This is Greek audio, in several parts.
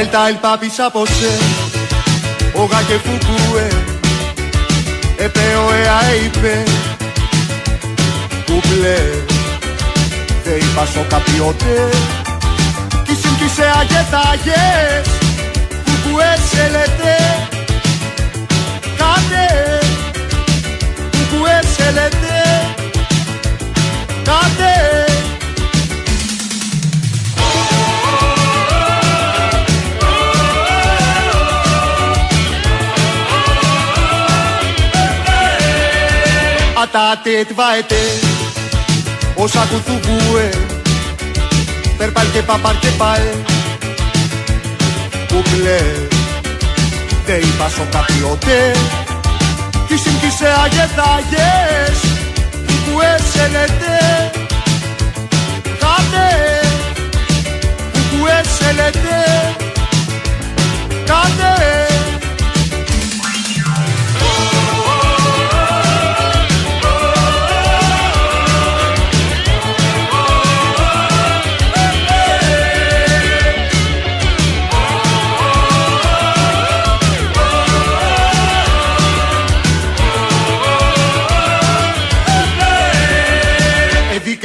Delta el papi sapose. Oga que fukue Επέω είπε Κουπλέ Δεν είπα στο καπιότε Κι συμπτήσε αγετάγες Κουκουέ σε λέτε Κάτε Κουκουέ σε λέτε Κάτε Atate tvaete Όσα κουθουβούε Περπάλ και παπάρ και παλ Κουκλέ Δε είπα σο καπιότε Κι συμπτήσε αγεθάγες Κουκουέ σε λέτε Κάτε Κουκουέ σε λέτε Κάτε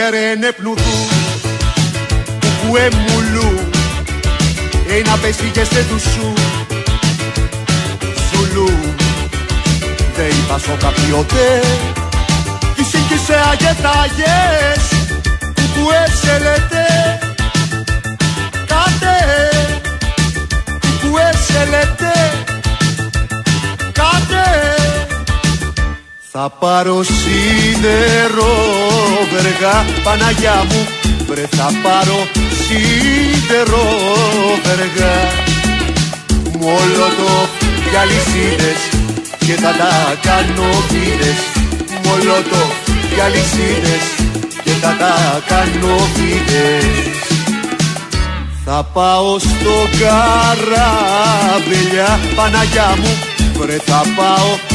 Εδίκαρε πνουδού Κουκουέ μουλού Ένα πέσει και σε του σου Ζουλού Δεν είπα σο καπιότε Κι σύγκυσε αγετάγες Κουκουέ σε λέτε Κάτε Κουκουέ σε λέτε Κάτε θα πάρω σίδερο βεργά Παναγιά μου. Βρε θα πάρω σίδερο βεργά. Μολότο για λυσίδες και θα τα κάνω βίδες Μολότο για λυσίδες και θα τα κάνω βίδες θα πάω στο καράβελια Παναγιά μου. Βρε θα πάω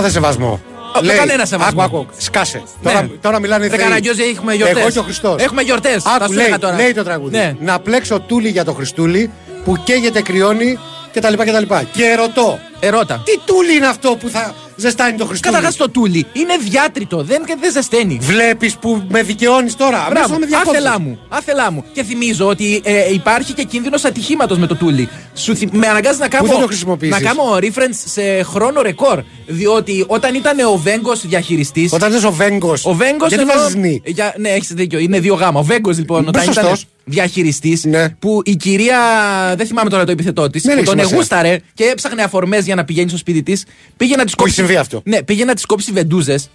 κάθε σεβασμό. με κανένα σεβασμό. Άκου, άκου, σκάσε. Ναι. Τώρα, τώρα μιλάνε οι Δεν θεοί. καραγκιόζη, έχουμε γιορτές. Εγώ και ο Χριστός. Έχουμε γιορτές, θα Άκου, σου λέει, έλεγα τώρα. λέει το τραγούδι. Ναι. Να πλέξω τούλι για το Χριστούλη που καίγεται, κρυώνει κτλ. κτλ. Και ρωτώ, Ερώτα. τι τούλι είναι αυτό που θα ζεστάνει το Χριστούλη. Καταρχάς το τούλι είναι διάτριτο, δεν, δεν ζεσταίνει. Βλέπεις που με δικαιώνεις τώρα. Μπράβο, Αμέσως με διακόψεις. άθελά μου, άθελά μου. Και θυμίζω ότι ε, υπάρχει και κίνδυνος ατυχήματος με το τούλι. Σου θυ- με αναγκάζει να κάνω, θα το χρησιμοποιήσεις; να κάνω reference σε χρόνο ρεκόρ. Διότι όταν ήταν ο Βέγκος διαχειριστή. Όταν λες ο Βέγκος. Ο Βέγκος. Γιατί βάζεις νη; Για, ναι, έχεις δίκιο. Είναι δύο γάμα. Ο Βέγκος λοιπόν, Μπες όταν ήταν σωστός. Διαχειριστής. Ναι. Που η κυρία. Δεν θυμάμαι τώρα το επιθετό της. Δεν Που έχει τον σημασία. εγούσταρε και έψαχνε αφορμές για να πηγαίνει στο σπίτι της. Πήγε να της Που έχει συμβεί αυτό. Ναι, πήγε να της κόψει βεντούζες.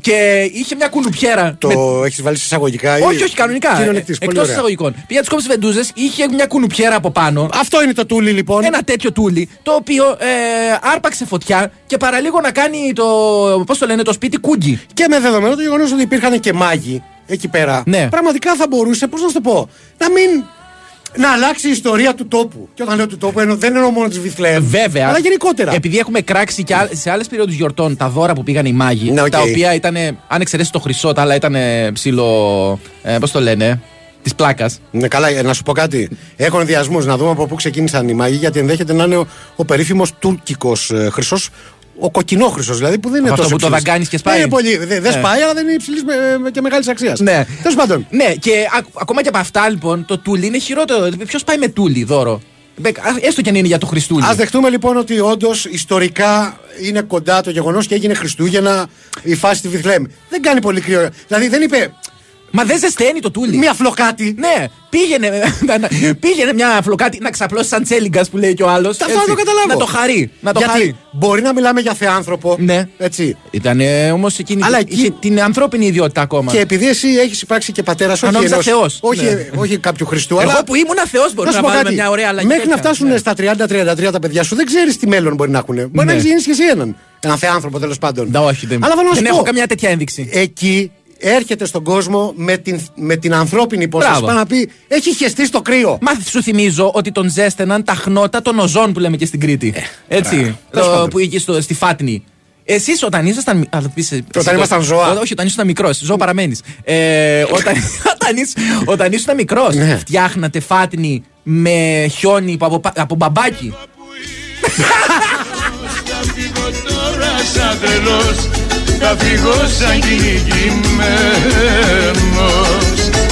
Και είχε μια κουνουπιέρα. Το με- έχεις βάλει σε εισαγωγικά ή. Όχι, όχι, κανονικά. Κυριολεκτής, πολύ Εκτός ωραία. εισαγωγικών. Πήγα τι κόψει βεντούζες, είχε μια κουνουπιέρα από πάνω. Αυτό είναι το τούλι λοιπόν. Ένα τέτοιο τούλι, το οποίο ε, άρπαξε φωτιά και παραλίγο να κάνει το. Πώς το λένε, το σπίτι κούγκι. Και με δεδομένο το γεγονός ότι υπήρχαν και μάγοι εκεί πέρα. Ναι. Πραγματικά θα μπορούσε, πώς να σου το πω, να μην. Να αλλάξει η ιστορία του τόπου. Και όταν λέω του τόπου, εννοώ- δεν εννοώ μόνο της Βιθλεέμ. Βέβαια. Αλλά γενικότερα. Επειδή έχουμε κράξει και άλλ- σε άλλες περιόδους γιορτών τα δώρα που πήγαν οι μάγοι. Ναι, οκ. Τα οποία ήταν, αν εξαιρέσεις το χρυσό, τα άλλα ήταν ψιλο-. Ε, Πώς το λένε, της πλάκας. Ναι, καλά, ε, να σου πω κάτι. Έχω ενδοιασμούς να δούμε από πού ξεκίνησαν οι μάγοι, γιατί ενδέχεται να είναι ο, ο περίφημος τουρκικός ε, χρυσός. Ο κοκκινόχρυσος δηλαδή που δεν είναι Αυτό τόσο που το υψηλής. δαγκάνεις και σπάει. Δεν είναι πολύ. Δεν δεν Ναι. σπάει, αλλά δεν είναι υψηλής και μεγάλης αξίας. Ναι. Τέλος πάντων. Ναι, και α- ακόμα και από αυτά λοιπόν, το τούλι είναι χειρότερο. Ποιος πάει με τούλι δώρο; Ε, α, Έστω και αν είναι για το Χριστούλη. Α δεχτούμε λοιπόν ότι όντως ιστορικά είναι κοντά το γεγονός και έγινε Χριστούγεννα η φάση στη Βιθλέμ. Δεν κάνει πολύ κρύο. Δηλαδή δεν είπε Μα δεν ζεσταίνει το τούλι. μία φλοκάτη. Ναι, πήγαινε, να- να- πήγαινε μια φλοκάτη να ξαπλώσει σαν τσέλιγκας που λέει και ο άλλος. Αυτό να το καταλάβω. Να το χαρεί. Να το Γιατί χαρεί. μπορεί να μιλάμε για θεάνθρωπο. Ναι. Έτσι. Ήταν όμως εκείνη. Αλλά είχε εκεί- την ανθρώπινη ιδιότητα ακόμα. Και επειδή εσύ έχεις υπάρξει και πατέρας, όχι, νόμιζα ενός- Θεός. όχι, Ναι. όχι κάποιου Χριστού, Εγώ αλλά. που ήμουν Θεός μπορεί Να σου να πω βάλουμε κάτι. μια ωραία αλλαγή. Μέχρι να τέτοια. φτάσουν Ναι. στα 30-33 τα παιδιά σου, δεν ξέρεις τι μέλλον μπορεί να έχουν. Μπορεί Ναι. να έχει γεννήσει και εσύ έναν. Έναν θεάνθρωπο τέλος πάντων. Ναι, όχι, δεν, Αλλά θέλω να δεν σου έχω πω, καμιά τέτοια ένδειξη. Εκεί έρχεται στον κόσμο με την, με την ανθρώπινη υπόσταση. Μπράβο. Πάει να πει: Έχει χεστεί στο κρύο. Μα σου θυμίζω ότι τον ζέστεναν τα χνότα των οζών που λέμε και στην Κρήτη. Έτσι. Ε, Τέλος Το, πάντων. που είχε στο, στη Φάτνη. Εσείς όταν ήσασταν. μι- α, θα πεις, εσύ Όταν το- ήμασταν ζώα. Ό, Όχι, όταν ήσουν μικρός. Ζώο παραμένεις. Ε, όταν, όταν, ήσ- όταν ήσουν μικρός, Ναι. φτιάχνατε φάτνη με χιόνι που από, πα- από μπαμπάκι. Θα φύγω τώρα σαν τρελός Θα φύγω σαν κυνηγημένος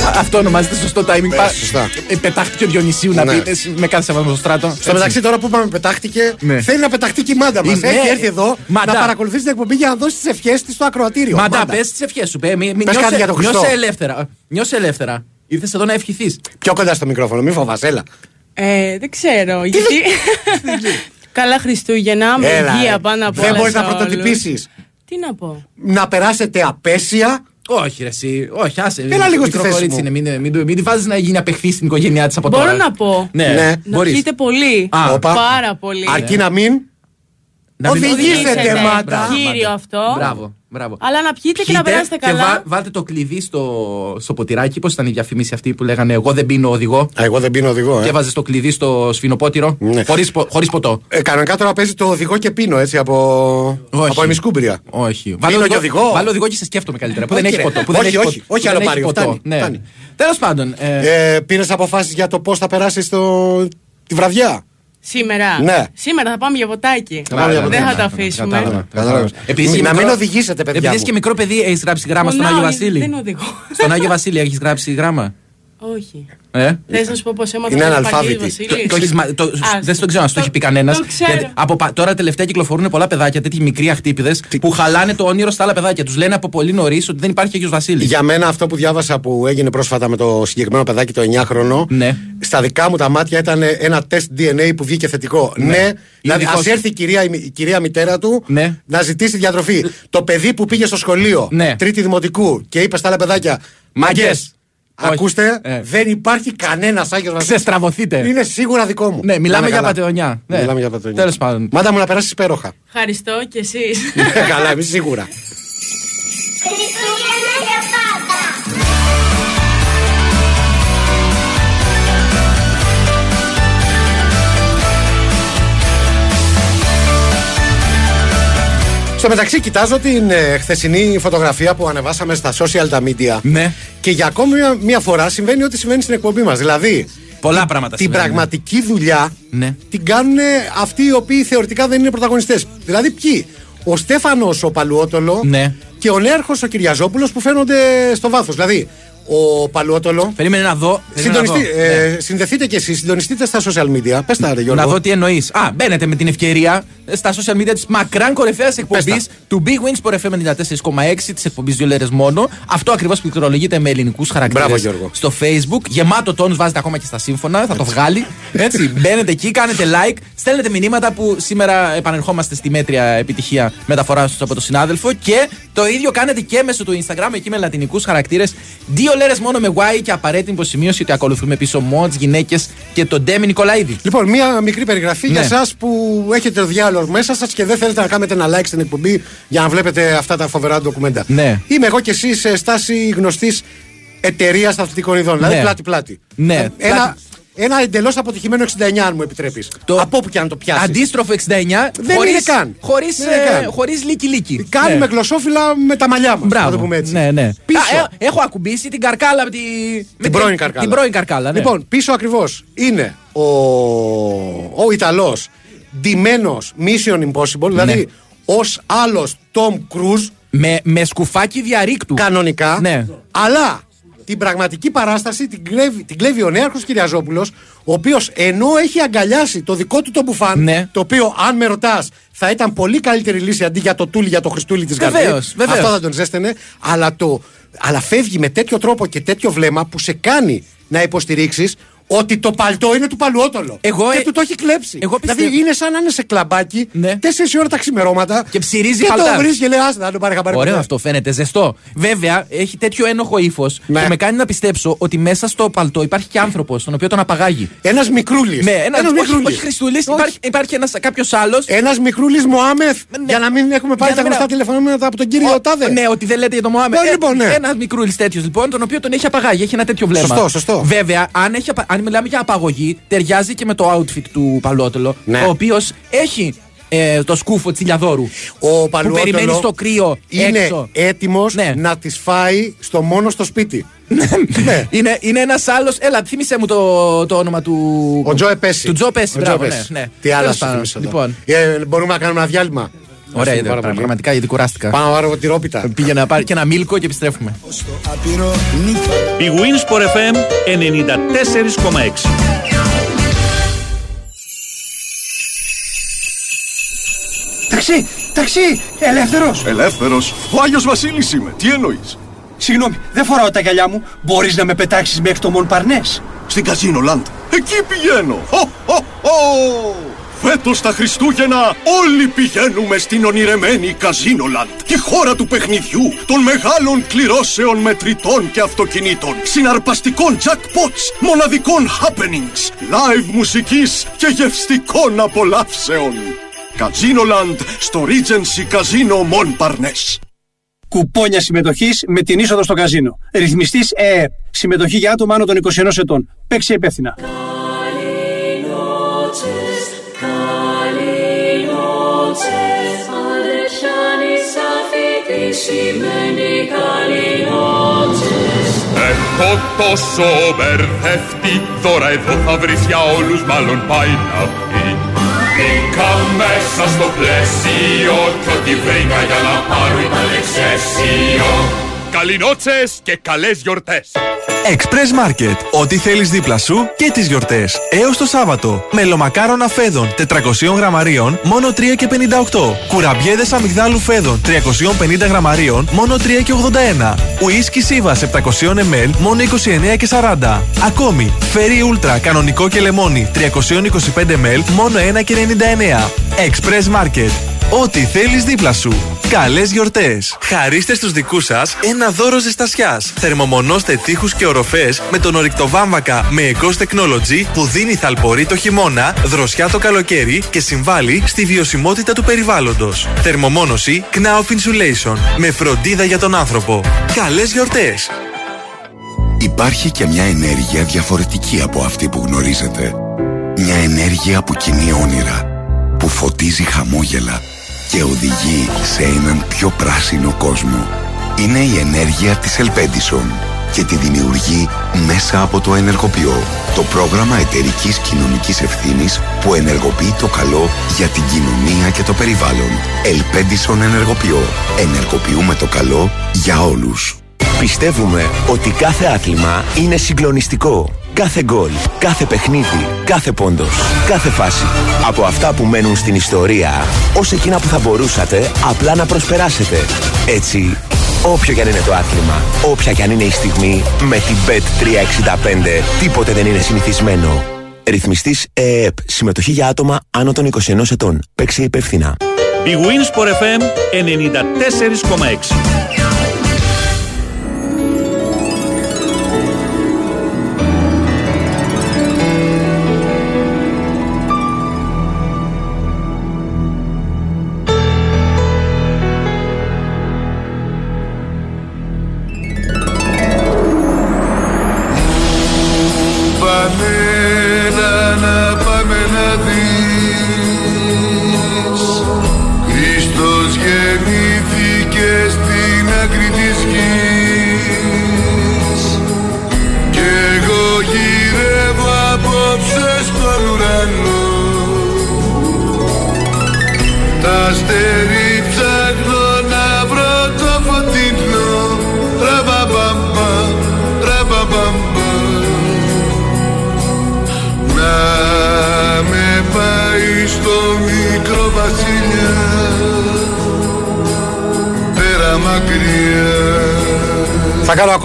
Α, Αυτό ονομάζεται σωστό timing. Πα- σωστά. Ε, πετάχτηκε ο Διονυσίου να Ναι. πει εσύ, με κάθε σεβασμό στο στράτο. Στο μεταξύ, τώρα που είπαμε πετάχτηκε, Ναι. θέλει να πεταχτεί και η μάντα μας. Είναι- Έχει έρθει εδώ Μαντά. να παρακολουθήσει την εκπομπή για να δώσει τις ευχές της στο ακροατήριο. Μαντά, Μάντα. πες τις ευχές σου. Πε, μη- μη- Πες νιώσε- κάτι για τον Χριστό. Νιώσε ελεύθερα. Νιώσε ελεύθερα. Ήρθες εδώ να ευχηθείς. Πιο κοντά στο μικρόφωνο, μην φοβάσαι, έλα. Ε, δεν ξέρω. Γιατί. Καλά Χριστούγεννα, με Έλα, υγεία ε. πάνω από Δεν όλα μπορείς σε να όλους. πρωτοτυπήσεις. Τι να πω; Να περάσετε απέσια. Όχι, ρε, εσύ. Όχι, άσε. Έλα λίγο στη Μικρό θέση κορίτσι μου. είναι. Μην, μην, μην, τη βάζεις να γίνει απεχθής στην οικογένειά της από Μπορώ τώρα. να πω. Ναι, Ναι. Να μπορείς. πιείτε πολύ. Α. Όπα. Πάρα πολύ. Αρκεί να μην. Να μην- Οδηγήσετε, Οδηγήσετε. μάτα. Μπράβο, Κύριο μάτα. αυτό. Μπράβο, μπράβο. Αλλά να πιείτε και να Πιείτε περάσετε Και καλά. βά- βάλτε το κλειδί στο, στο ποτηράκι. Πώς ήταν η διαφήμιση αυτή που λέγανε Εγώ δεν πίνω οδηγό. Α, Εγώ δεν πίνω οδηγό, Και ε. έβαζε το κλειδί στο σφινοπότηρο. Ναι. Χωρίς, πο- χωρίς ποτό. ε. Κανονικά τώρα παίζει το οδηγό και πίνω έτσι από, Όχι. από εμισκούμπρια. Όχι. Πίνω και οδηγό. Βάλω οδηγό και σε σκέφτομαι καλύτερα. Που Όχι, δεν έχει ρε. ποτό. Που δεν Όχι, έχει όχι, ποτό, όχι που άλλο δεν έχει πάρει, ποτό. φτάνει, Ναι. φτάνει. Τέλος πάντων. ε, Ε, Πήρε αποφάσεις για το πώς θα περάσεις στο... τη βραδιά. Σήμερα. Ναι. Σήμερα θα πάμε για ποτάκι. πάμε για Δεν ποτάκι. θα το Κατάλαβα, αφήσουμε. κατάλαβα. Κατάλαβες. Επειδή Μη- είσαι να μικρό- μην οδηγήσετε, παιδιά Επειδή μου. είσαι και μικρό παιδί, έχεις γράψει γράμμα στον Πονάω, Άγιο γιατί Βασίλη. Δεν οδηγώ. Στον Άγιο Βασίλη έχεις γράψει γράμμα; Όχι. Ε; Θες να σου πω πώ έμαθα Είναι τον αναλφάβητη. Βαγγέλη Βασίλη. Το έχεις μα- το- Άστο. δεν στο ξέρω αν στο έχει πει κανένας. Το ξέρω. από, πα- τώρα τελευταία κυκλοφορούν πολλά παιδάκια, τέτοιοι μικροί αχτύπηδες, που χαλάνε το όνειρο στα άλλα παιδάκια. Τους λένε από πολύ νωρίς ότι δεν υπάρχει Άγιο Βασίλης. Για μένα αυτό που διάβασα που έγινε πρόσφατα με το συγκεκριμένο παιδάκι το 9χρονο, Ναι. στα δικά μου τα μάτια ήταν ένα τεστ DNA που βγήκε θετικό. Ναι, δηλαδή δικός ας σου. έρθει η κυρία, η κυρία μητέρα του Ναι. να ζητήσει διατροφή. Το παιδί που πήγε στο σχολείο, Ναι. τρίτη δημοτικού και είπε στα άλλα παιδάκια, Μαγκέ, Μαγκές. Όχι. Ακούστε, Ε. δεν υπάρχει κανένας Άγιος Βασίλης. Ξεστραβωθείτε. Είναι σίγουρα δικό μου. Ναι, μιλάμε Να για καλά. πατεωνιά. Ναι. Μιλάμε για πατεωνιά. Τέλος πάντων. Μάντα μου να περάσεις υπέροχα. Ευχαριστώ και εσείς. καλά, εμείς σίγουρα. Χριστούγεννα για πάντα. Στο μεταξύ, κοιτάζω την ε, χθεσινή φωτογραφία που ανεβάσαμε στα social τα media. Ναι. Και για ακόμη μια, μια φορά συμβαίνει ό,τι συμβαίνει στην εκπομπή μας. Δηλαδή, Πολλά πράγματα την συμβαίνουν. πραγματική δουλειά Ναι. την κάνουν αυτοί οι οποίοι θεωρητικά δεν είναι πρωταγωνιστές. Δηλαδή, ποιοι; Ο Στέφανος ο Παλουότολο Ναι. και ο Νέαρχος ο Κυριαζόπουλος που φαίνονται στο βάθος. Δηλαδή, ο Παλουότολο. Περίμενε να δω. περίμενε να Συντονιστεί, δω. ε, Ναι. Συνδεθείτε κι εσείς, συντονιστείτε στα social media. Πες τα, ρε Γιώργο. Να δω τι εννοείς. Α, μπαίνετε με την ευκαιρία στα social media της μακράν κορυφαίας εκπομπή τα. του Big Wings Sport FM 94,6 της εκπομπής Δύο Λέρες Μόνο. Αυτό ακριβώς πληκτρολογείται με ελληνικούς χαρακτήρες Μπράβο, Γιώργο. στο Facebook. Γεμάτο τόνους βάζετε ακόμα και στα σύμφωνα, θα το βγάλει. Έτσι, μπαίνετε εκεί, κάνετε like, στέλνετε μηνύματα που σήμερα επανερχόμαστε στη μέτρια επιτυχία μεταφοράς τους από τον συνάδελφο και το ίδιο κάνετε και μέσω του Instagram εκεί με λατινικούς χαρακτήρες. Δύο λέρε μόνο με Y και απαραίτητη υποσημείωση ότι ακολουθούμε πίσω mods, γυναίκες και τον Ντέμι Νικολαίδη. Λοιπόν, μία μικρή περιγραφή για Ναι. εσάς που έχετε το διάλογο μέσα σας και δεν θέλετε να κάνετε ένα like στην εκπομπή για να βλέπετε αυτά τα φοβερά ντοκουμέντα. Ναι. Είμαι εγώ και εσύ σε στάση γνωστής εταιρείας αθλητικών ειδών. Δηλαδή Ναι. πλάτη-πλάτη. Ναι, Ένα, πλάτη. Ένα εντελώς αποτυχημένο 69, αν μου επιτρέπεις. Το- Από όπου και αν το πιάσεις. Αντίστροφο 69. Δεν χωρίς, είναι καν. Χωρίς, Δεν είναι ε, καν. χωρίς λύκη-λύκη. Κάνουμε Ναι. γλωσσόφυλλα με τα μαλλιά μας. Μπράβο. Να το πούμε έτσι. Ναι, ναι. Πίσω. Α, ε, έχω ακουμπήσει την καρκάλα από τη... με την πρώην καρκάλα. Την πρώην καρκάλα, ναι. Λοιπόν, πίσω ακριβώς είναι ο, ο Ιταλός ντυμένος Mission Impossible, δηλαδή Ναι. ως άλλος Tom Cruise με, με σκουφάκι διαρρήκτου. κανονικά. Ναι. Αλλά την πραγματική παράσταση την κλέβει, την κλέβει ο νέαρχος Κυριαζόπουλος ο οποίος ενώ έχει αγκαλιάσει το δικό του το μπουφάν, Ναι. το οποίο αν με ρωτάς θα ήταν πολύ καλύτερη λύση αντί για το τούλι για το Χριστούλη της Βεβαίως, Γαρδί. βεβαίως. Αυτό θα τον ζέστενε. Αλλά, το, αλλά φεύγει με τέτοιο τρόπο και τέτοιο βλέμμα που σε κάνει να υποστηρίξεις ότι το παλτό είναι του παλουότολο. Εγώ, και ε, του το έχει κλέψει. εγώ πιστεύω- Δηλαδή είναι σαν να είναι σε κλαμπάκι Ναι. 4 ώρα τα ξημερώματα Και ψυρίζει και παλτάς. το βρίσκει και λέει Άστα να το πάρει χαμπάρι Ωραίο ποτέ». αυτό, φαίνεται ζεστό. Βέβαια, έχει τέτοιο ένοχο ύφος Ναι. που με κάνει να πιστέψω ότι μέσα στο παλτό υπάρχει και άνθρωπος, τον οποίο τον απαγάγει. Ένας μικρούλης. Ναι, ένα Ένας όχι, μικρούλης. όχι Χριστούλης, Όχι. υπάρχει, υπάρχει κάποιος άλλος. Ένας μικρούλης Μωάμεθ. Ναι. Για να μην έχουμε πάρει Για τα να μην- γνωστά τηλεφωνήματα από τον κύριο Τάδε. Ναι, ότι δεν λέτε για τον Μωάμεθ. Ε, λοιπόν, ναι. Ένας μικρούλης τέτοιος λοιπόν, τον οποίο τον έχει απαγάγει, έχει ένα τέτοιο βλέμμα. Σωστό, σωστό. Βέβαια, αν, έχει, απα- αν μιλάμε για απαγωγή, ταιριάζει και με το outfit του Παλότελο, Ναι. ο οποίος έχει ε, το σκούφο τσιλιαδόρου. Ο που Παλουότολο περιμένει στο κρύο είναι έξω. έτοιμος Ναι. να τις φάει στο μόνο στο σπίτι. ναι. Είναι, είναι ένας άλλος. Έλα, θύμισε μου το, το όνομα του. Ο Τζο Επέση. Του Τζο Πέση, Ο μπράβο, Τζο ναι, Πέση. ναι. Τι άλλα Τέλος σου πάντων, θυμίσω εδώ. Λοιπόν, Ε, μπορούμε να κάνουμε ένα διάλειμμα; Ωραία, Ευχαριστούμε είδα, πάρα πολύ. πραγματικά γιατί κουράστηκα. Πάμε να πάρω τη ρόπιτα. Πήγαινα να πάρει και ένα μίλκο και επιστρέφουμε. Η Winsport FM 94,6. Ταξί, ταξί, ελεύθερος. Ελεύθερος. Ο Άγιος Βασίλης είμαι. Τι εννοείς; Συγγνώμη, δεν φοράω τα γυαλιά μου. Μπορείς να με πετάξεις μέχρι το Μον Παρνές. Στην Καζίνο Λαντ. Εκεί πηγαίνω. Χω, χω, χω. Φέτος τα Χριστούγεννα όλοι πηγαίνουμε στην ονειρεμένη Καζίνο Λαντ. Τη χώρα του παιχνιδιού, των μεγάλων κληρώσεων μετρητών και αυτοκινήτων, συναρπαστικών jackpots, μοναδικών happenings, live μουσικής και γευστικών απολαύσεων. Καζίνο Λαντ στο Regency Casino Montparnasse. Κουπόνια συμμετοχής με την είσοδο στο καζίνο. Ρυθμιστής ΕΕΠ. Συμμετοχή για άτομα άνω των 21 ετών. Παίξει υπεύθυνα. Έχω τόσο μπερδευτεί Τώρα εδώ θα βρεις για όλους μάλλον πάει να πει. Μπήκα μέσα στο πλαίσιο Κι ό,τι βρήκα για να πάρω ήταν εξαίσιο Καληνότσες και καλές γιορτές Express Market. Ό,τι θέλεις δίπλα σου και τις γιορτές. Έως το Σάββατο. Μελομακάρονα φέδων 400 γραμμαρίων μόνο 3 και 58. Κουραμπιέδες αμυγδάλου φέδων 350 γραμμαρίων μόνο 3 και 81. Ουίσκι Σίβας 700 ml μόνο 29 και 40. Ακόμη, Φέρι Ούλτρα κανονικό και λεμόνι 325 ml μόνο 1 και 99. Express Market. Ό,τι θέλεις δίπλα σου. Καλές γιορτές! Χαρίστε στους δικούς σας ένα δώρο ζεστασιάς. Θερμομονώστε τείχους και οροφές με τον ορυκτό βάμβακα με Ecos Technology που δίνει θαλπορή το χειμώνα, δροσιά το καλοκαίρι και συμβάλλει στη βιωσιμότητα του περιβάλλοντος. Θερμομόνωση Knauf Insulation με φροντίδα για τον άνθρωπο. Καλές γιορτές! Υπάρχει και μια ενέργεια διαφορετική από αυτή που γνωρίζετε. Μια ενέργεια που κινεί όνειρα, που φωτίζει χαμόγελα και οδηγεί σε έναν πιο πράσινο κόσμο. Είναι η ενέργεια της Ελπέντισον και τη δημιουργεί μέσα από το Ενεργοποιώ, το πρόγραμμα εταιρικής κοινωνικής ευθύνης που ενεργοποιεί το καλό για την κοινωνία και το περιβάλλον. Ελπέντισον Ενεργοποιώ. Ενεργοποιούμε το καλό για όλους. Πιστεύουμε ότι κάθε άθλημα είναι συγκλονιστικό. Κάθε γκολ, κάθε παιχνίδι, κάθε πόντος, κάθε φάση. Από αυτά που μένουν στην ιστορία, ως εκείνα που θα μπορούσατε απλά να προσπεράσετε. Έτσι, όποιο κι αν είναι το άθλημα, όποια κι αν είναι η στιγμή, με την Bet365 τίποτε δεν είναι συνηθισμένο. Ρυθμιστής ΕΕΠ. Συμμετοχή για άτομα άνω των 21 ετών. Παίξε υπεύθυνα. Η Wins for FM 94,6.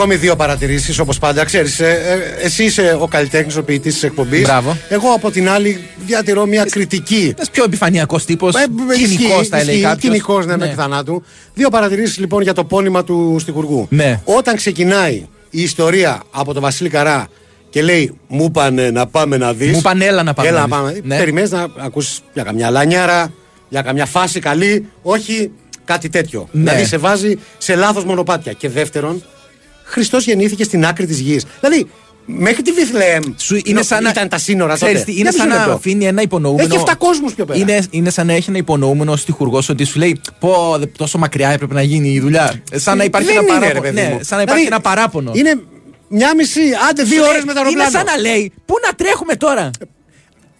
Ακόμη δύο παρατηρήσεις όπως πάντα. Ξέρεις, ε, ε, εσύ είσαι ο καλλιτέχνης, ο ποιητής της εκπομπής. Μπράβο. Εγώ από την άλλη διατηρώ μια κριτική. Ένα πιο επιφανειακός τύπος. Ε, Κοινικός, θα έλεγε κάποιος. Κοινικός, ναι, μέχρι θανάτου. Δύο παρατηρήσεις λοιπόν για το πόνημα του Στιχουργού. Ναι. Όταν ξεκινάει η ιστορία από τον Βασίλη Καρά και λέει Μου πάνε να πάμε να δεις. Μου πάνε, έλα να πάμε Έλα να να δεις». πάμε. Ναι. Περιμένεις να ακούσει για καμιά λανιάρα, για καμιά φάση καλή, όχι κάτι τέτοιο. Ναι. Δηλαδή σε βάζει σε λάθος μονοπάτια. Και δεύτερον, Χριστός γεννήθηκε στην άκρη της γης. Δηλαδή, μέχρι τη Βιθλεέμ Σου είναι σαν να- ήταν τα σύνορα Ξέρεις τότε. τι, είναι Για σαν μισό να λεπτό; αφήνει ένα υπονοούμενο. Έχει 7 κόσμους πιο πέρα. Είναι, είναι σαν να έχει ένα υπονοούμενο στιχουργός ότι σου λέει Πω, δε- τόσο μακριά έπρεπε να γίνει η δουλειά. Ε, Σαν να υπάρχει Δεν ένα είναι, ρε παράπονο. παιδί Ναι, μου. σαν να υπάρχει Δηλαδή, ένα παράπονο. Είναι μια μισή, άντε δύο Σου ώρες λέει, με το αεροπλάνο. Είναι σαν να λέει Πού να τρέχουμε τώρα;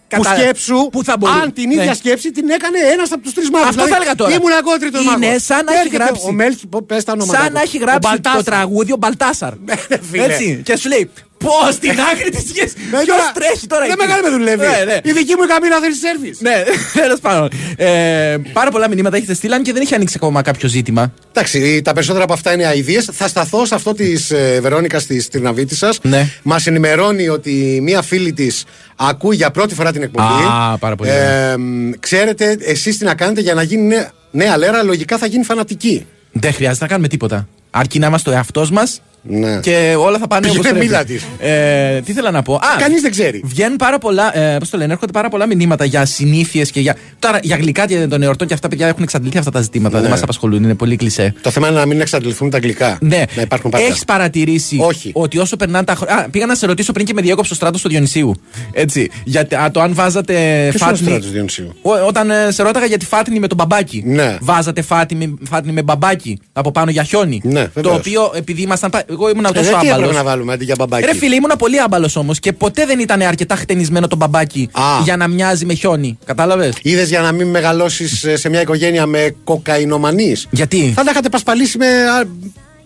Που Κατα- σκέψου, Πού θα μπορούμε. αν την Ναι. ίδια σκέψη την έκανε ένας από τους τρεις μάγου. Αυτό θα έλεγα τώρα. Ήμουν εγώ τρίτος μάγο. Είναι σαν να έχει γράψει. Ο Μέλχη, πες τα ονόματα. Σαν του. να έχει Ο γράψει το Μπαλτάσαρ. τραγούδι ο Μπαλτάσαρ. φίλε. Έτσι. Και σου λέει Πώ στην άκρη της γης. Ναι, Ποιος τώρα, τρέχει τώρα Δεν εκεί; με κάνει με δουλεύει. Ναι, ναι. Η δική μου η καμπίνα θέλει σερβις. Ναι, τέλος πάντων. Ε, πάρα πολλά μηνύματα έχετε στείλει, αν και δεν έχει ανοίξει ακόμα κάποιο ζήτημα. Εντάξει, τα περισσότερα από αυτά είναι αειδίε. Θα σταθώ σε αυτό της ε, Βερόνικας της Τριναβίτης σας. Ναι. Μας ενημερώνει ότι μία φίλη της ακούει για πρώτη φορά την εκπομπή. Α, πάρα πολύ Ε, μ, ξέρετε, εσείς τι να κάνετε για να γίνει νέα, νέα λέρα, λογικά θα γίνει φανατική. Δεν χρειάζεται να κάνουμε τίποτα. Αρκεί να είμαστε ο εαυτός μας Ναι. και όλα θα πάνε Πήγαινε όπω πρέπει. μίλα της. Ε, τι θέλω να πω. Α, Κανείς δεν ξέρει. Βγαίνουν πάρα πολλά, ε, πώς το λένε, έρχονται πάρα πολλά μηνύματα για συνήθειες και για. Τώρα για γλυκά και των εορτών και αυτά παιδιά έχουν εξαντληθεί αυτά τα ζητήματα. Ναι. Δεν μας απασχολούν, είναι πολύ κλεισέ. Το θέμα είναι να μην εξαντληθούν τα γλυκά. Ναι, Να υπάρχουν πάντα. έχεις παρατηρήσει Όχι. ότι όσο περνάνε τα χρόνια. Πήγα να σε ρωτήσω πριν και με διέκοψε ο στράτος του Διονυσίου. Έτσι. Για α, το αν βάζατε Ποιος είναι ο φάτνη. Στράτος Διονυσίου; Ο- όταν ε, σε ρώταγα για τη φάτνη με τον μπαμπάκι. Ναι. Βάζατε φάτνη, φάτνη με μπαμπάκι από πάνω για χιόνι. Ναι, το βεβαίως. οποίο επειδή ήμασταν. Πα- Εγώ ήμουν Ε, τόσο δεν τι έπρεπε άμπαλος. να βάλουμε αντί για μπαμπάκι. Ρε φίλε, ήμουν πολύ άμπαλος όμως και ποτέ δεν ήταν αρκετά χτενισμένο το μπαμπάκι Α. για να μοιάζει με χιόνι. Κατάλαβες; Είδες για να μην μεγαλώσεις σε μια οικογένεια με κοκαϊνομανεί. Γιατί; Θα τα είχατε πασπαλίσει με. α,